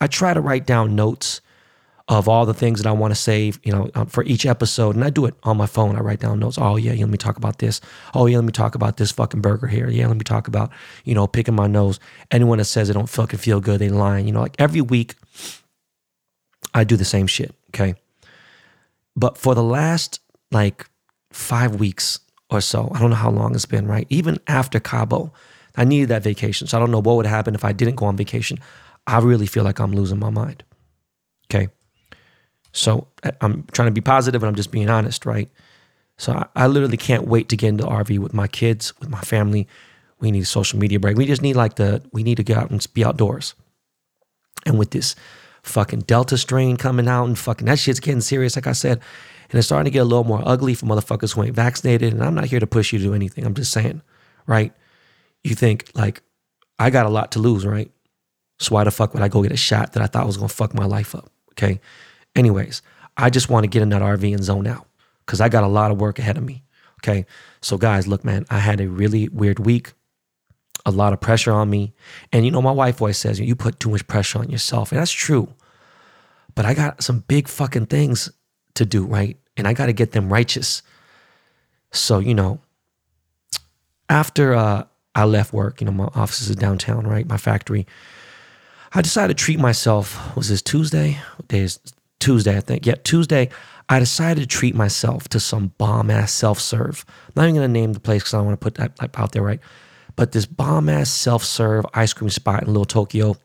I try to write down notes of all the things that I want to save, you know, um, for each episode. And I do it on my phone. I write down notes. Oh, yeah, yeah, let me talk about this. Oh, yeah, let me talk about this fucking burger here. Yeah, let me talk about, you know, picking my nose. Anyone that says they don't fucking feel good, they lying. You know, like every week, I do the same shit, okay? But for the last like five weeks or so, I don't know how long it's been, right? Even after Cabo, I needed that vacation. So I don't know what would happen if I didn't go on vacation. I really feel like I'm losing my mind. Okay. So I'm trying to be positive and I'm just being honest, right? So I, I literally can't wait to get into RV with my kids, with my family. We need a social media break. We just need like the, we need to get out and be outdoors. And with this fucking Delta strain coming out and fucking that shit's getting serious, like I said. And it's starting to get a little more ugly for motherfuckers who ain't vaccinated. And I'm not here to push you to do anything. I'm just saying, right? You think like I got a lot to lose, right? So why the fuck would I go get a shot that I thought was gonna fuck my life up? Okay. Anyways, I just want to get in that RV and zone out because I got a lot of work ahead of me. Okay. So, guys, look, man, I had a really weird week, a lot of pressure on me. And you know, my wife always says, you put too much pressure on yourself. And that's true. But I got some big fucking things to do, right? And I got to get them righteous. So, you know, after uh, I left work, you know, my office is downtown, right? My factory. I decided to treat myself. Was this Tuesday? Is Tuesday, I think. Yeah, Tuesday. I decided to treat myself to some bomb ass self serve. I'm not even gonna name the place because I don't want to put that out there, right? But this bomb ass self serve ice cream spot in Little Tokyo,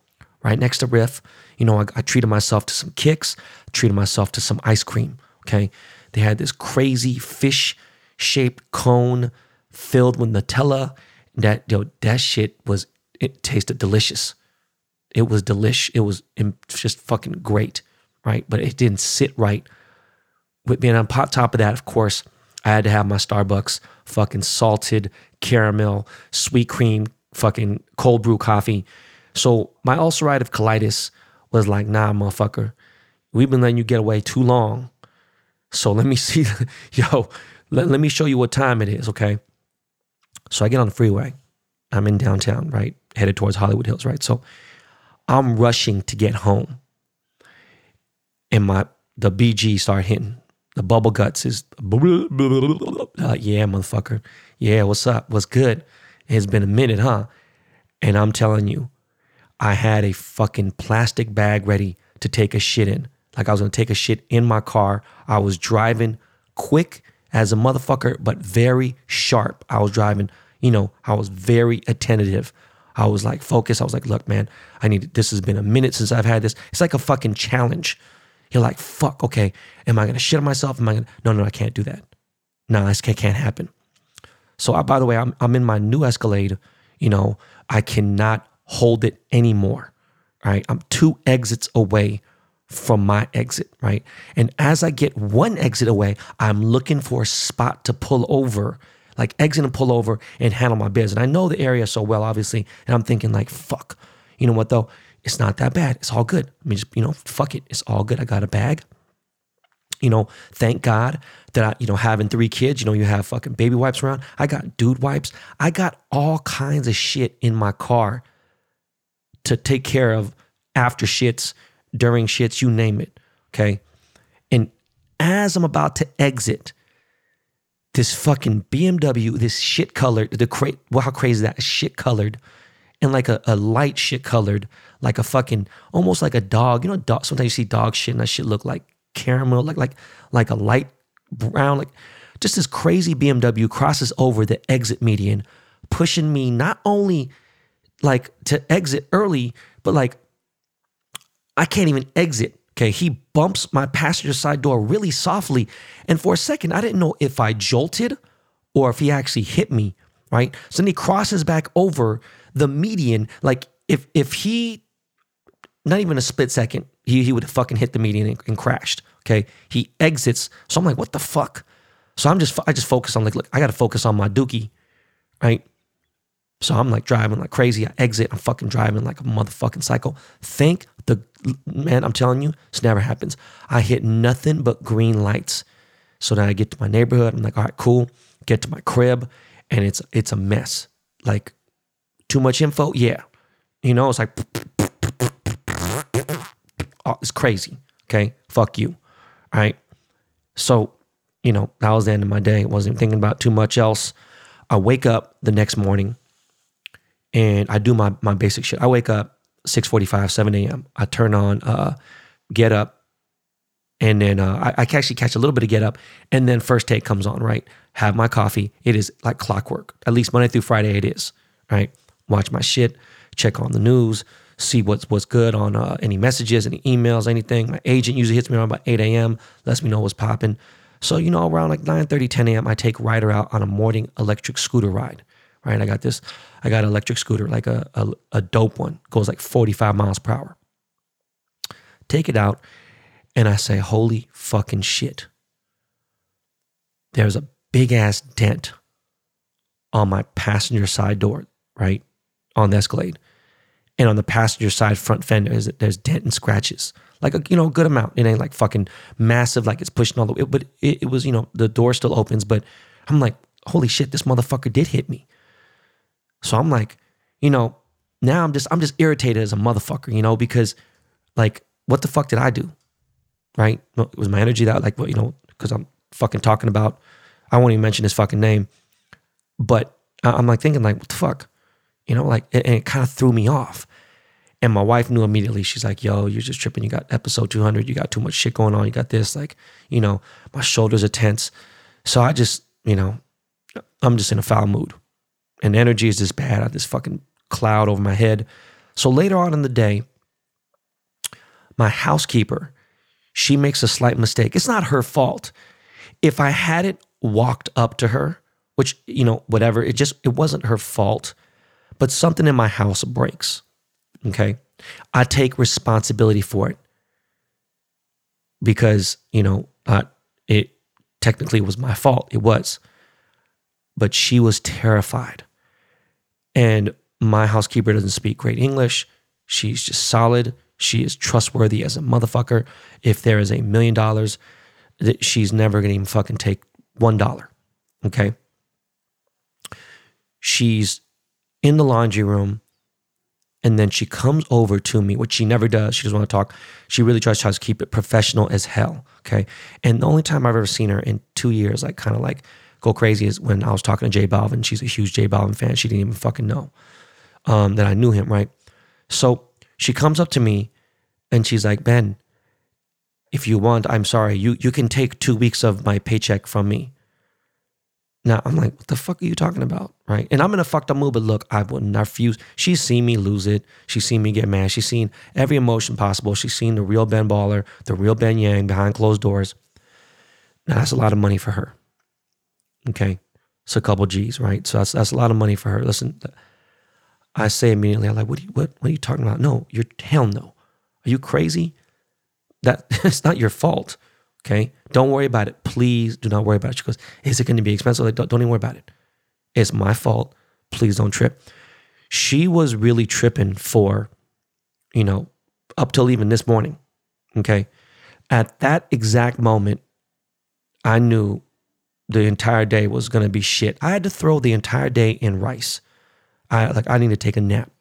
right next to RIF. You know, I, I treated myself to some kicks, treated myself to some ice cream. Okay. They had this crazy fish shaped cone filled with Nutella. That yo, that shit was it tasted delicious. It was delish. It was just fucking great, right? But it didn't sit right with me. And on top of that, of course, I had to have my Starbucks fucking salted caramel, sweet cream, fucking cold brew coffee. So my ulcerative colitis was like, nah, motherfucker, we've been letting you get away too long. So let me see, yo, let, let me show you what time it is, okay? So I get on the freeway. I'm in downtown, right? Headed towards Hollywood Hills, right? So I'm rushing to get home. And my the BG start hitting. The bubble guts is uh, yeah, motherfucker. Yeah, what's up? What's good? It's been a minute, huh? And I'm telling you, I had a fucking plastic bag ready to take a shit in. Like I was gonna take a shit in my car. I was driving quick as a motherfucker, but very sharp. I was driving, you know, I was very attentive. I was like focused. I was like, look, man, I need this has been a minute since I've had this. It's like a fucking challenge. You're like, fuck, okay, am I gonna shit on myself? Am I gonna no no I can't do that. No, this can't happen. So I, by the way, I'm I'm in my new Escalade, you know, I cannot hold it anymore. Right. I'm two exits away from my exit, right? And as I get one exit away, I'm looking for a spot to pull over, like exit and pull over and handle my biz. And I know the area so well, obviously. And I'm thinking, like, fuck, you know what though? It's not that bad. It's all good. I mean, just, you know, fuck it. It's all good. I got a bag. You know, thank God that I, you know, having three kids, you know, you have fucking baby wipes around. I got dude wipes. I got all kinds of shit in my car to take care of after shits, during shits, you name it. Okay. And as I'm about to exit, this fucking BMW, this shit colored, the cra- well, how crazy that? Shit colored and like a, a light shit colored, like a fucking, almost like a dog. You know, dog, sometimes you see dog shit and that shit look like caramel, like, like, like a light brown, like just this crazy BMW crosses over the exit median, pushing me not only like to exit early, but like I can't even exit. Okay, he bumps my passenger side door really softly. And for a second, I didn't know if I jolted or if he actually hit me, right? So then he crosses back over the median. Like if if he not even a split second, he, he would have fucking hit the median and, and crashed. Okay. He exits. So I'm like, what the fuck? So I'm just I just focus on like, look, I gotta focus on my dookie, right? So I'm like driving like crazy. I exit. I'm fucking driving like a motherfucking cycle. Thank the man. I'm telling you, this never happens. I hit nothing but green lights. So then I get to my neighborhood. I'm like, all right, cool. Get to my crib, and it's it's a mess. Like too much info. Yeah, you know, it's like oh, it's crazy. Okay, fuck you. All right. So you know that was the end of my day. Wasn't thinking about too much else. I wake up the next morning and I do my my basic shit. I wake up 6:45, 7 a.m. I turn on uh, Get Up, and then uh, I, I actually catch a little bit of Get Up, and then First Take comes on. Right, have my coffee. It is like clockwork. At least Monday through Friday, it is. Right, watch my shit, check on the news, see what's what's good on uh, any messages, any emails, anything. My agent usually hits me around about 8 a.m. lets me know what's popping. So you know, around like 9 30, 10 a.m., I take Ryder out on a morning electric scooter ride. Right, I got this I got an electric scooter, like a, a, a dope one, goes like 45 miles per hour. Take it out, and I say, holy fucking shit. There's a big ass dent on my passenger side door, right? On the Escalade. And on the passenger side front fender, there's, there's dent and scratches. Like a you know, good amount. It ain't like fucking massive, like it's pushing all the way. But it, it was, you know, the door still opens, but I'm like, holy shit, this motherfucker did hit me. So I'm like, you know, now I'm just I'm just irritated as a motherfucker, you know, because like, what the fuck did I do? Right? It was my energy that like, well, you know, because I'm fucking talking about. I won't even mention his fucking name, but I'm like thinking like, what the fuck, you know, like, and it kind of threw me off. And my wife knew immediately. She's like, yo, you're just tripping. You got episode 200. You got too much shit going on. You got this. Like, you know, my shoulders are tense. So I just, you know, I'm just in a foul mood. And energy is just bad. I have this fucking cloud over my head. So later on in the day, my housekeeper, she makes a slight mistake. It's not her fault. If I hadn't walked up to her, which, you know, whatever, it just, it wasn't her fault, but something in my house breaks. Okay. I take responsibility for it because, you know, uh, it technically was my fault. It was. But she was terrified. And my housekeeper doesn't speak great English. She's just solid. She is trustworthy as a motherfucker. If there is a million dollars, that she's never gonna even fucking take one dollar. Okay. She's in the laundry room and then she comes over to me, which she never does. She doesn't want to talk. She really tries, tries to keep it professional as hell. Okay. And the only time I've ever seen her in two years, like kind of like go crazy, is when I was talking to J Balvin. She's a huge J Balvin fan. She didn't even fucking know um, that I knew him, right? So she comes up to me and she's like, Ben, if you want, I'm sorry, you you can take two weeks of my paycheck from me. Now I'm like, what the fuck are you talking about? Right. And I'm in a fucked up mood, but look, I wouldn't refuse. She's seen me lose it. She's seen me get mad. She's seen every emotion possible. She's seen the real Ben Baller, the real Ben Yang behind closed doors. Now that's a lot of money for her. Okay. It's a couple G's, right? So that's that's a lot of money for her. Listen, I say immediately, I'm like, what are you what, what are you talking about? No, you're hell no. Are you crazy? That it's not your fault. Okay. Don't worry about it. Please do not worry about it. She goes, Is it going to be expensive? Like, don't, don't even worry about it. It's my fault. Please don't trip. She was really tripping for, you know, up till even this morning. Okay. At that exact moment, I knew the entire day was going to be shit. I had to throw the entire day in rice. I like I need to take a nap.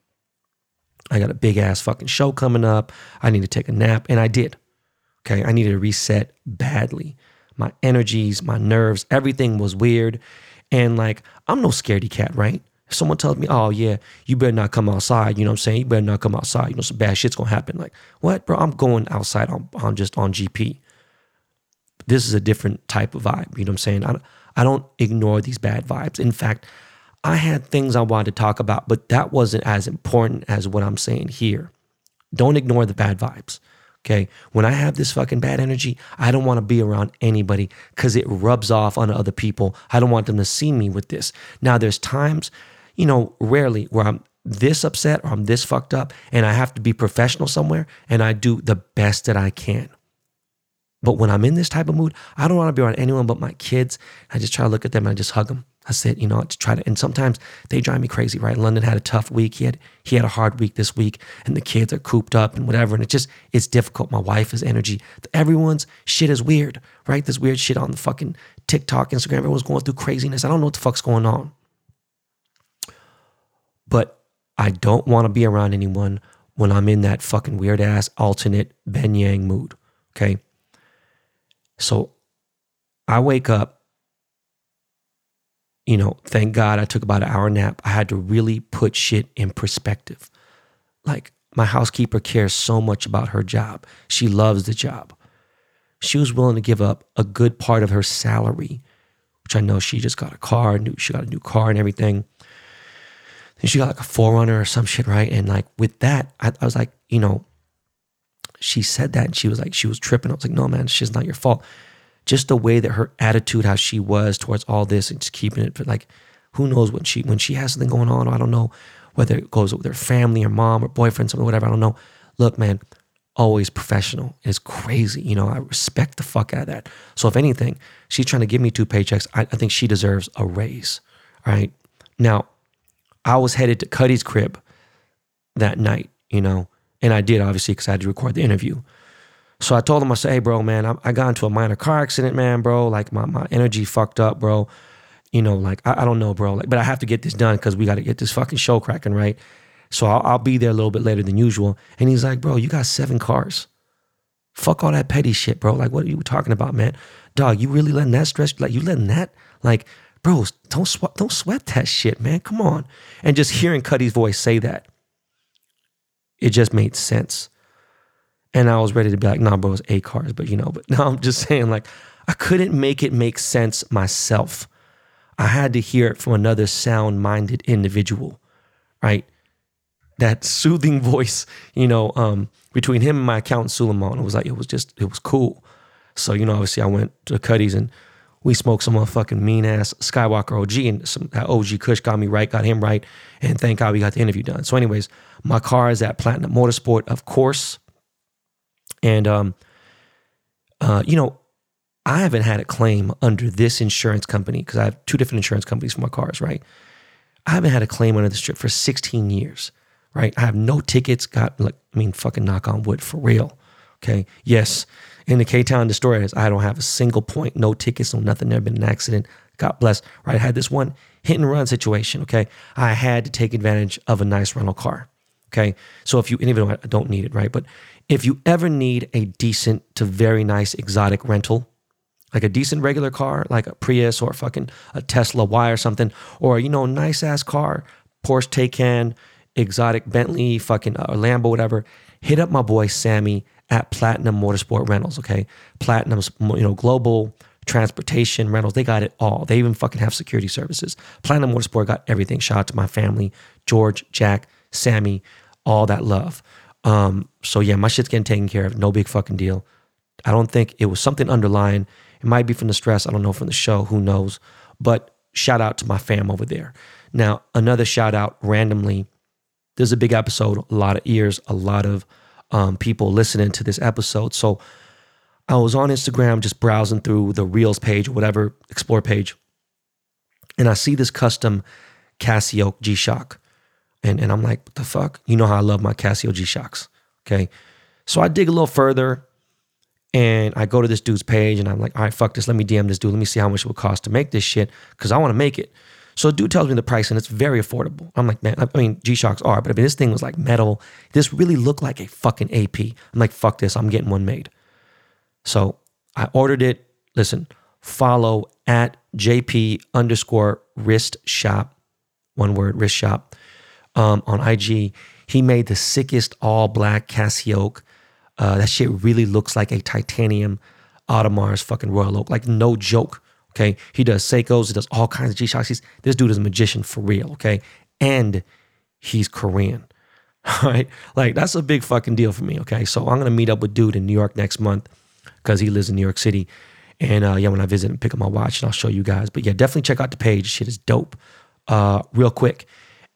I got a big ass fucking show coming up. I need to take a nap and I did. Okay, I needed to reset badly. My energies, my nerves, everything was weird. And like, I'm no scaredy cat, right? If someone tells me, oh yeah, you better not come outside, you know what I'm saying? You better not come outside. You know, some bad shit's gonna happen. Like, what, bro? I'm going outside on, on just on GP. This is a different type of vibe. You know what I'm saying? I, I don't ignore these bad vibes. In fact, I had things I wanted to talk about, but that wasn't as important as what I'm saying here. Don't ignore the bad vibes. Okay. When I have this fucking bad energy, I don't want to be around anybody because it rubs off on other people. I don't want them to see me with this. Now, there's times, you know, rarely where I'm this upset or I'm this fucked up and I have to be professional somewhere and I do the best that I can. But when I'm in this type of mood, I don't want to be around anyone but my kids. I just try to look at them and I just hug them. That's it, you know, to try to, and sometimes they drive me crazy, right? London had a tough week. He had, he had a hard week this week and the kids are cooped up and whatever. And it just, it's difficult. My wife is energy. Everyone's shit is weird, right? This weird shit on the fucking TikTok, Instagram. Everyone's going through craziness. I don't know what the fuck's going on. But I don't want to be around anyone when I'm in that fucking weird ass alternate Ben Yang mood. Okay. So I wake up you know, thank God I took about an hour nap. I had to really put shit in perspective. Like, my housekeeper cares so much about her job. She loves the job. She was willing to give up a good part of her salary, which I know she just got a car, new, she got a new car and everything. Then she got like a 4Runner or some shit, right? And like with that, I, I was like, you know, she said that and she was like, she was tripping. I was like, no, man, she's not your fault just the way that her attitude, how she was towards all this, and just keeping it. But like, who knows when she when she has something going on? I don't know whether it goes with her family or mom or boyfriend, something, whatever. I don't know. Look, man, always professional. It's crazy. You know, I respect the fuck out of that. So if anything, she's trying to give me two paychecks. I, I think she deserves a raise. Right now, I was headed to Cudi's crib that night. You know, and I did obviously because I had to record the interview. So I told him, I said, hey, bro, man, I, I got into a minor car accident, man, bro. Like my, my energy fucked up, bro. you know, like I, I don't know, bro. Like, but I have to get this done because we got to get this fucking show cracking, right? So I'll, I'll be there a little bit later than usual. And he's like, bro, you got seven cars. Fuck all that petty shit, bro. Like, what are you talking about, man? Dog, you really letting that stress? Like, you letting that? Like, bro, don't sweat, don't sweat that shit, man. Come on. And just hearing Cudi's voice say that, it just made sense. And I was ready to be like, nah, bro, it's eight cars. But you know, but now I'm just saying, like, I couldn't make it make sense myself. I had to hear it from another sound minded individual, right? That soothing voice, you know, um, between him and my accountant Suleiman, it was like, it was just, it was cool. So, you know, obviously I went to Cudi's and we smoked some motherfucking mean ass Skywalker OG and some that OG Kush got me right, got him right. And thank God we got the interview done. So, anyways, my car is at Platinum Motorsport, of course. And um, uh, you know, I haven't had a claim under this insurance company because I have two different insurance companies for my cars, right? I haven't had a claim under this trip for 16 years, right? I have no tickets, got like, I mean, fucking knock on wood for real. Okay. Yes. In the K Town Destroyers, I don't have a single point, no tickets, no nothing, never been an accident. God bless. Right. I had this one hit and run situation. Okay. I had to take advantage of a nice rental car. Okay. So if you, and even though I don't need it, right? But if you ever need a decent to very nice exotic rental, like a decent regular car, like a Prius or fucking a Tesla Y or something, or you know, nice ass car, Porsche Taycan, exotic Bentley, fucking uh, Lambo, whatever. Hit up my boy Sammy at Platinum Motorsport Rentals. Okay, Platinum's you know global transportation rentals. They got it all. They even fucking have security services. Platinum Motorsport got everything. Shout out to my family, George, Jack, Sammy, all that love. Um, so yeah, my shit's getting taken care of. No big fucking deal. I don't think it was something underlying. It might be from the stress. I don't know from the show. Who knows? But shout out to my fam over there. Now, another shout out randomly. There's a big episode, a lot of ears, a lot of um, people listening to this episode. So I was on Instagram just browsing through the Reels page whatever, Explore page, and I see this custom Casio G Shock. And, and I'm like, what the fuck? You know how I love my Casio G Shocks. Okay. So I dig a little further and I go to this dude's page and I'm like, all right, fuck this. Let me DM this dude. Let me see how much it would cost to make this shit because I want to make it. So dude tells me the price and it's very affordable. I'm like, man, I mean, G Shocks are, but I mean, this thing was like metal. This really looked like a fucking AP. I'm like, fuck this. I'm getting one made. So I ordered it. Listen, follow at JP underscore wrist shop, one word, wrist shop um, on IG. He made the sickest all black Casio uh, that shit really looks like a titanium Audemars fucking Royal Oak. Like, no joke. Okay. He does Seikos, he does all kinds of G Shocks. This dude is a magician for real. Okay. And he's Korean. All right. Like, that's a big fucking deal for me. Okay. So I'm going to meet up with dude in New York next month because he lives in New York City. And uh, yeah, when I visit and pick up my watch, and I'll show you guys. But yeah, definitely check out the page. Shit is dope. Uh, real quick,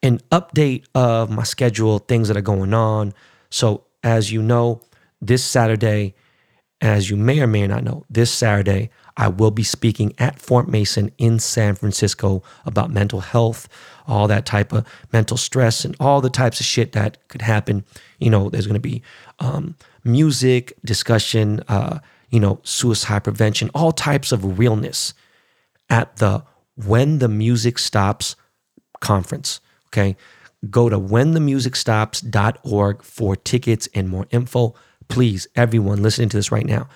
an update of my schedule, things that are going on. So, as you know, this Saturday, as you may or may not know, this Saturday, I will be speaking at Fort Mason in San Francisco about mental health, all that type of mental stress, and all the types of shit that could happen. You know, there's going to be um, music, discussion, uh, you know, suicide prevention, all types of realness at the When the Music Stops conference. Okay. Go to whenthemusicstops.org for tickets and more info please, everyone listening to this right now,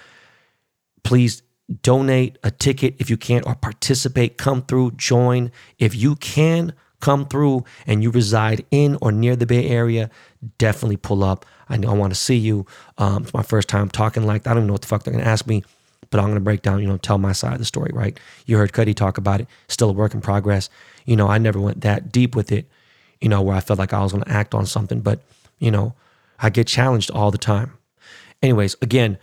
please donate a ticket if you can or participate, come through, join. If you can come through and you reside in or near the Bay Area, definitely pull up. I I want to see you. Um, it's my first time talking like that. I don't even know what the fuck they're going to ask me, but I'm going to break down, you know, tell my side of the story, right? You heard Cudi talk about it, still a work in progress. You know, I never went that deep with it, you know, where I felt like I was going to act on something, but, you know, I get challenged all the time. Anyways, again,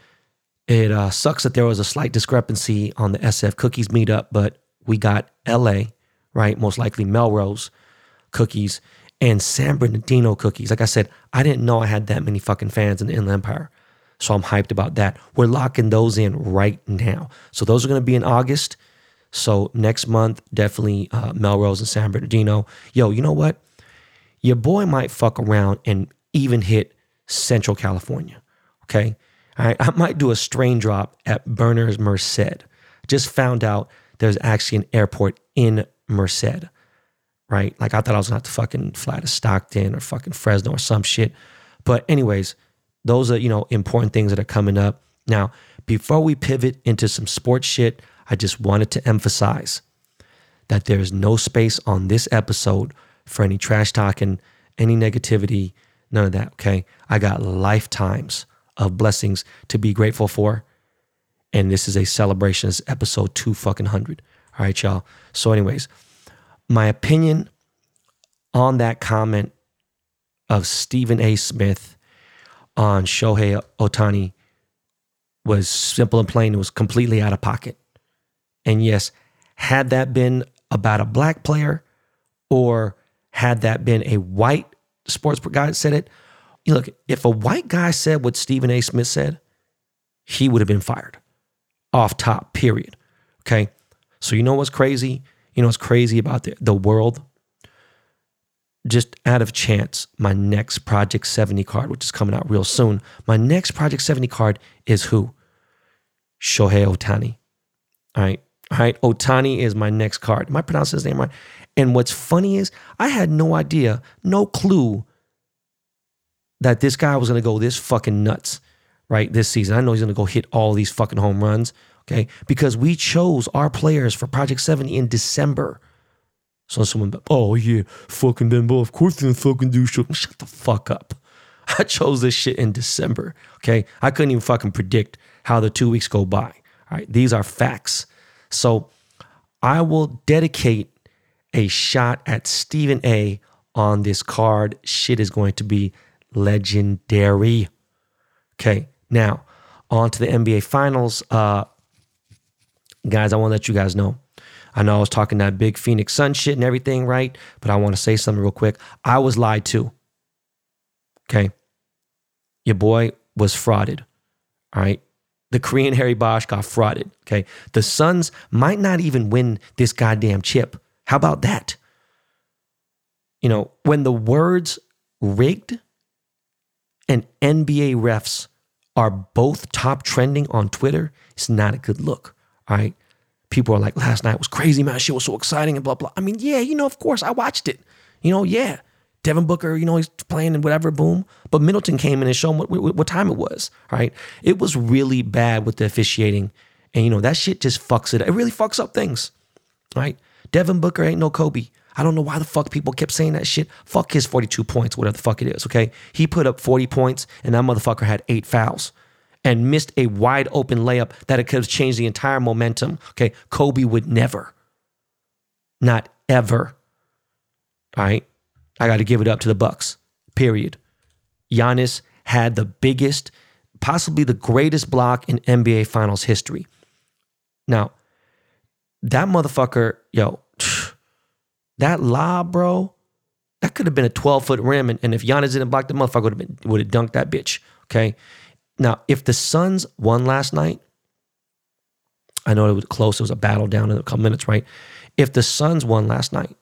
it uh, sucks that there was a slight discrepancy on the SF cookies meetup, but we got LA, right? Most likely Melrose cookies and San Bernardino cookies. Like I said, I didn't know I had that many fucking fans in the Inland Empire. So I'm hyped about that. We're locking those in right now. So those are going to be in August. So next month, definitely uh, Melrose and San Bernardino. Yo, you know what? Your boy might fuck around and even hit Central California. Okay. Right. I might do a strain drop at Berners Merced. Just found out there's actually an airport in Merced, right? Like I thought I was have to fucking fly to Stockton or fucking Fresno or some shit. But anyways, those are, you know, important things that are coming up. Now, before we pivot into some sports shit, I just wanted to emphasize that there is no space on this episode for any trash talking, any negativity, none of that, okay? I got lifetimes of blessings to be grateful for. And this is a celebration. It's episode two fucking hundred. All right, y'all. So, anyways, my opinion on that comment of Stephen A. Smith on Shohei Ohtani was simple and plain. It was completely out of pocket. And yes, had that been about a black player or had that been a white sports guy that said it, you look, if a white guy said what Stephen A. Smith said, he would have been fired off top, period. Okay. So, you know what's crazy? You know what's crazy about the, the world? Just out of chance, my next Project 70 card, which is coming out real soon, my next Project 70 card is who? Shohei Ohtani. All right. All right. Ohtani is my next card. Am I pronouncing his name right? And what's funny is I had no idea, no clue that this guy was going to go this fucking nuts, right? This season. I know he's going to go hit all these fucking home runs, okay? Because we chose our players for Project 70 in December. So someone, oh yeah, fucking Denbo, of course they fucking do shit. Shut the fuck up. I chose this shit in December, okay? I couldn't even fucking predict how the two weeks go by. All right, these are facts. So I will dedicate a shot at Stephen A on this card. Shit is going to be legendary. Okay, now on to the NBA Finals. Uh, guys, I want to let you guys know. I know I was talking that big Phoenix Sun shit and everything, right? But I want to say something real quick. I was lied to. Okay. Your boy was frauded. All right. The Korean Harry Bosch got frauded. Okay. The Suns might not even win this goddamn chip. How about that? You know, when the words rigged and NBA refs are both top trending on Twitter, it's not a good look. All right. People are like, last night was crazy, man. Shit was so exciting and blah, blah. I mean, yeah, you know, of course, I watched it. You know, yeah. Devin Booker, you know, he's playing and whatever, boom. But Middleton came in and showed him what, what, what time it was, right? It was really bad with the officiating. And, you know, that shit just fucks it. It really fucks up things, right? Devin Booker ain't no Kobe. I don't know why the fuck people kept saying that shit. Fuck his 42 points, whatever the fuck it is, okay? He put up 40 points and that motherfucker had eight fouls and missed a wide open layup that could have changed the entire momentum. Okay. Kobe would never, not ever. All right. I got to give it up to the Bucks. Period. Giannis had the biggest, possibly the greatest block in NBA Finals history. Now, that motherfucker, yo, that lob, bro, that could have been a 12 foot rim. And, and if Giannis didn't block the motherfucker, would have been would have dunked that bitch. Okay. Now, if the Suns won last night, I know it was close. It was a battle down in a couple minutes, right? If the Suns won last night,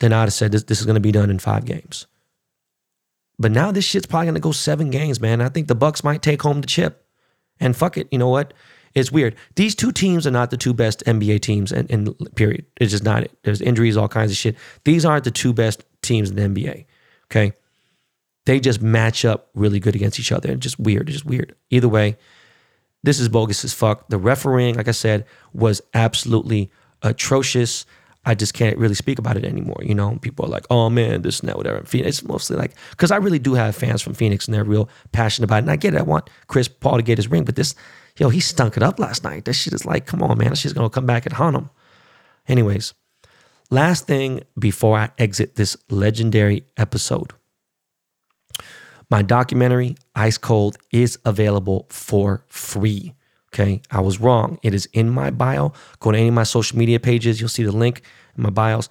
then I'd have said this, this is going to be done in five games. But now this shit's probably going to go seven games, man. I think the Bucks might take home the chip. And fuck it, you know what? It's weird. These two teams are not the two best NBA teams, and, and period. It's just not it. There's injuries, all kinds of shit. These aren't the two best teams in the NBA. Okay, they just match up really good against each other. It's just weird. It's just weird. Either way, this is bogus as fuck. The refereeing, like I said, was absolutely atrocious. I just can't really speak about it anymore. You know, people are like, oh man, this and that, whatever. Phoenix, it's mostly like, because I really do have fans from Phoenix and they're real passionate about it. And I get it. I want Chris Paul to get his ring, but this, yo, he stunk it up last night. This shit is like, come on, man. Going to come back and haunt him. Anyways, last thing before I exit this legendary episode my documentary, Ice Cold, is available for free. Okay, I was wrong. It is in my bio. Go to any of my social media pages. You'll see the link in my bios.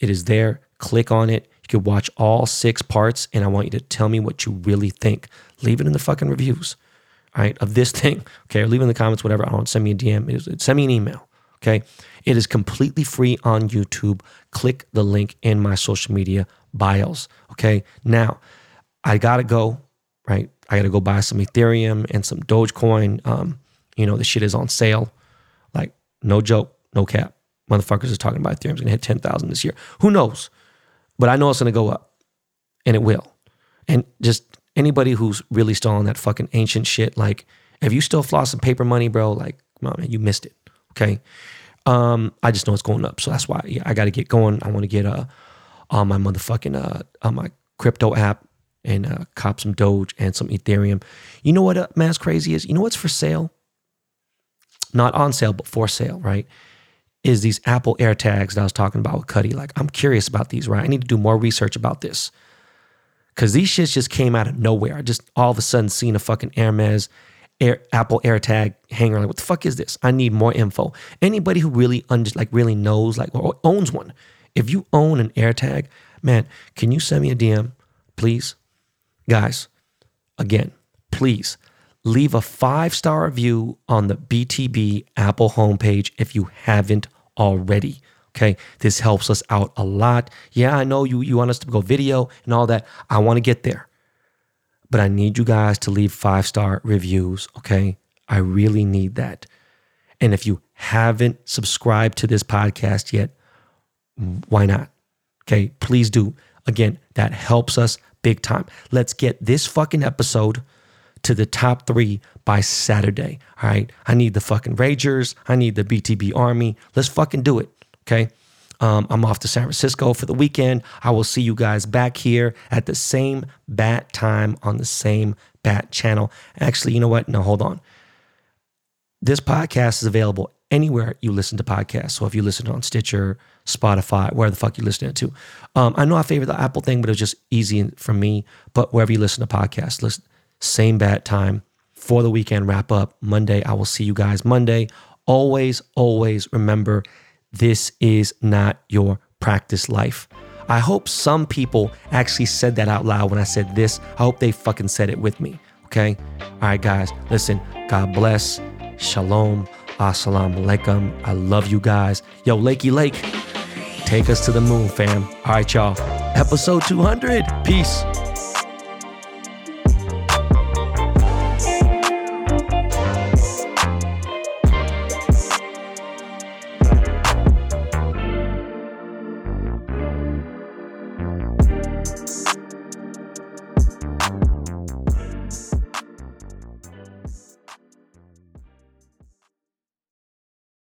It is there. Click on it. You can watch all six parts, and I want you to tell me what you really think. Leave it in the fucking reviews, right, of this thing. Okay, or leave in the comments, whatever. I don't send me a DM. Send me an email. Okay, it is completely free on YouTube. Click the link in my social media bios. Okay, now I gotta go, right? I gotta go buy some Ethereum and some Dogecoin. Um, you know, the shit is on sale. Like, no joke. No cap. Motherfuckers is talking about Ethereum's gonna hit 10,000 this year. Who knows? But I know it's gonna go up. And it will. And just anybody who's really still on that fucking ancient shit, like, if you still flossing paper money, bro, like, man, you missed it. Okay. Um, I just know it's going up. So that's why yeah, I gotta get going. I wanna get uh on my motherfucking uh on my crypto app and uh, cop some Doge and some Ethereum. You know what uh, man's crazy is? You know what's for sale? Not on sale, but for sale, right? Is these Apple AirTags that I was talking about with Cudi. Like, I'm curious about these, right? I need to do more research about this. Cause these shits just came out of nowhere. I just all of a sudden seen a fucking Hermes Air, Apple AirTag hanger. Like, what the fuck is this? I need more info. Anybody who really under, like really knows like or owns one. If you own an AirTag, man, can you send me a DM, please? Guys, again, please leave a five star review on the BTB Apple homepage if you haven't already. Okay, this helps us out a lot. Yeah, I know you you want us to go video and all that. I want to get there, but I need you guys to leave five star reviews. Okay, I really need that. And if you haven't subscribed to this podcast yet, why not? Okay, please do. Again, that helps us big time. Let's get this fucking episode to the top three by Saturday. All right. I need the fucking Ragers. I need the BTB Army. Let's fucking do it. Okay. Um, I'm off to San Francisco for the weekend. I will see you guys back here at the same bat time on the same bat channel. Actually, you know what? No, hold on. This podcast is available anywhere you listen to podcasts. So if you listen on Stitcher, Spotify, where the fuck you listening to. Um, I know I favor the Apple thing, but it was just easy for me. But wherever you listen to podcasts, listen, same bad time for the weekend wrap up. Monday, I will see you guys Monday. Always, always remember this is not your practice life. I hope some people actually said that out loud when I said this. I hope they fucking said it with me. Okay? All right, guys, listen, God bless. Shalom. Assalamu alaikum. I love you guys. Yo, Lakey Lake, take us to the moon, fam. All right, y'all. Episode 200. Peace.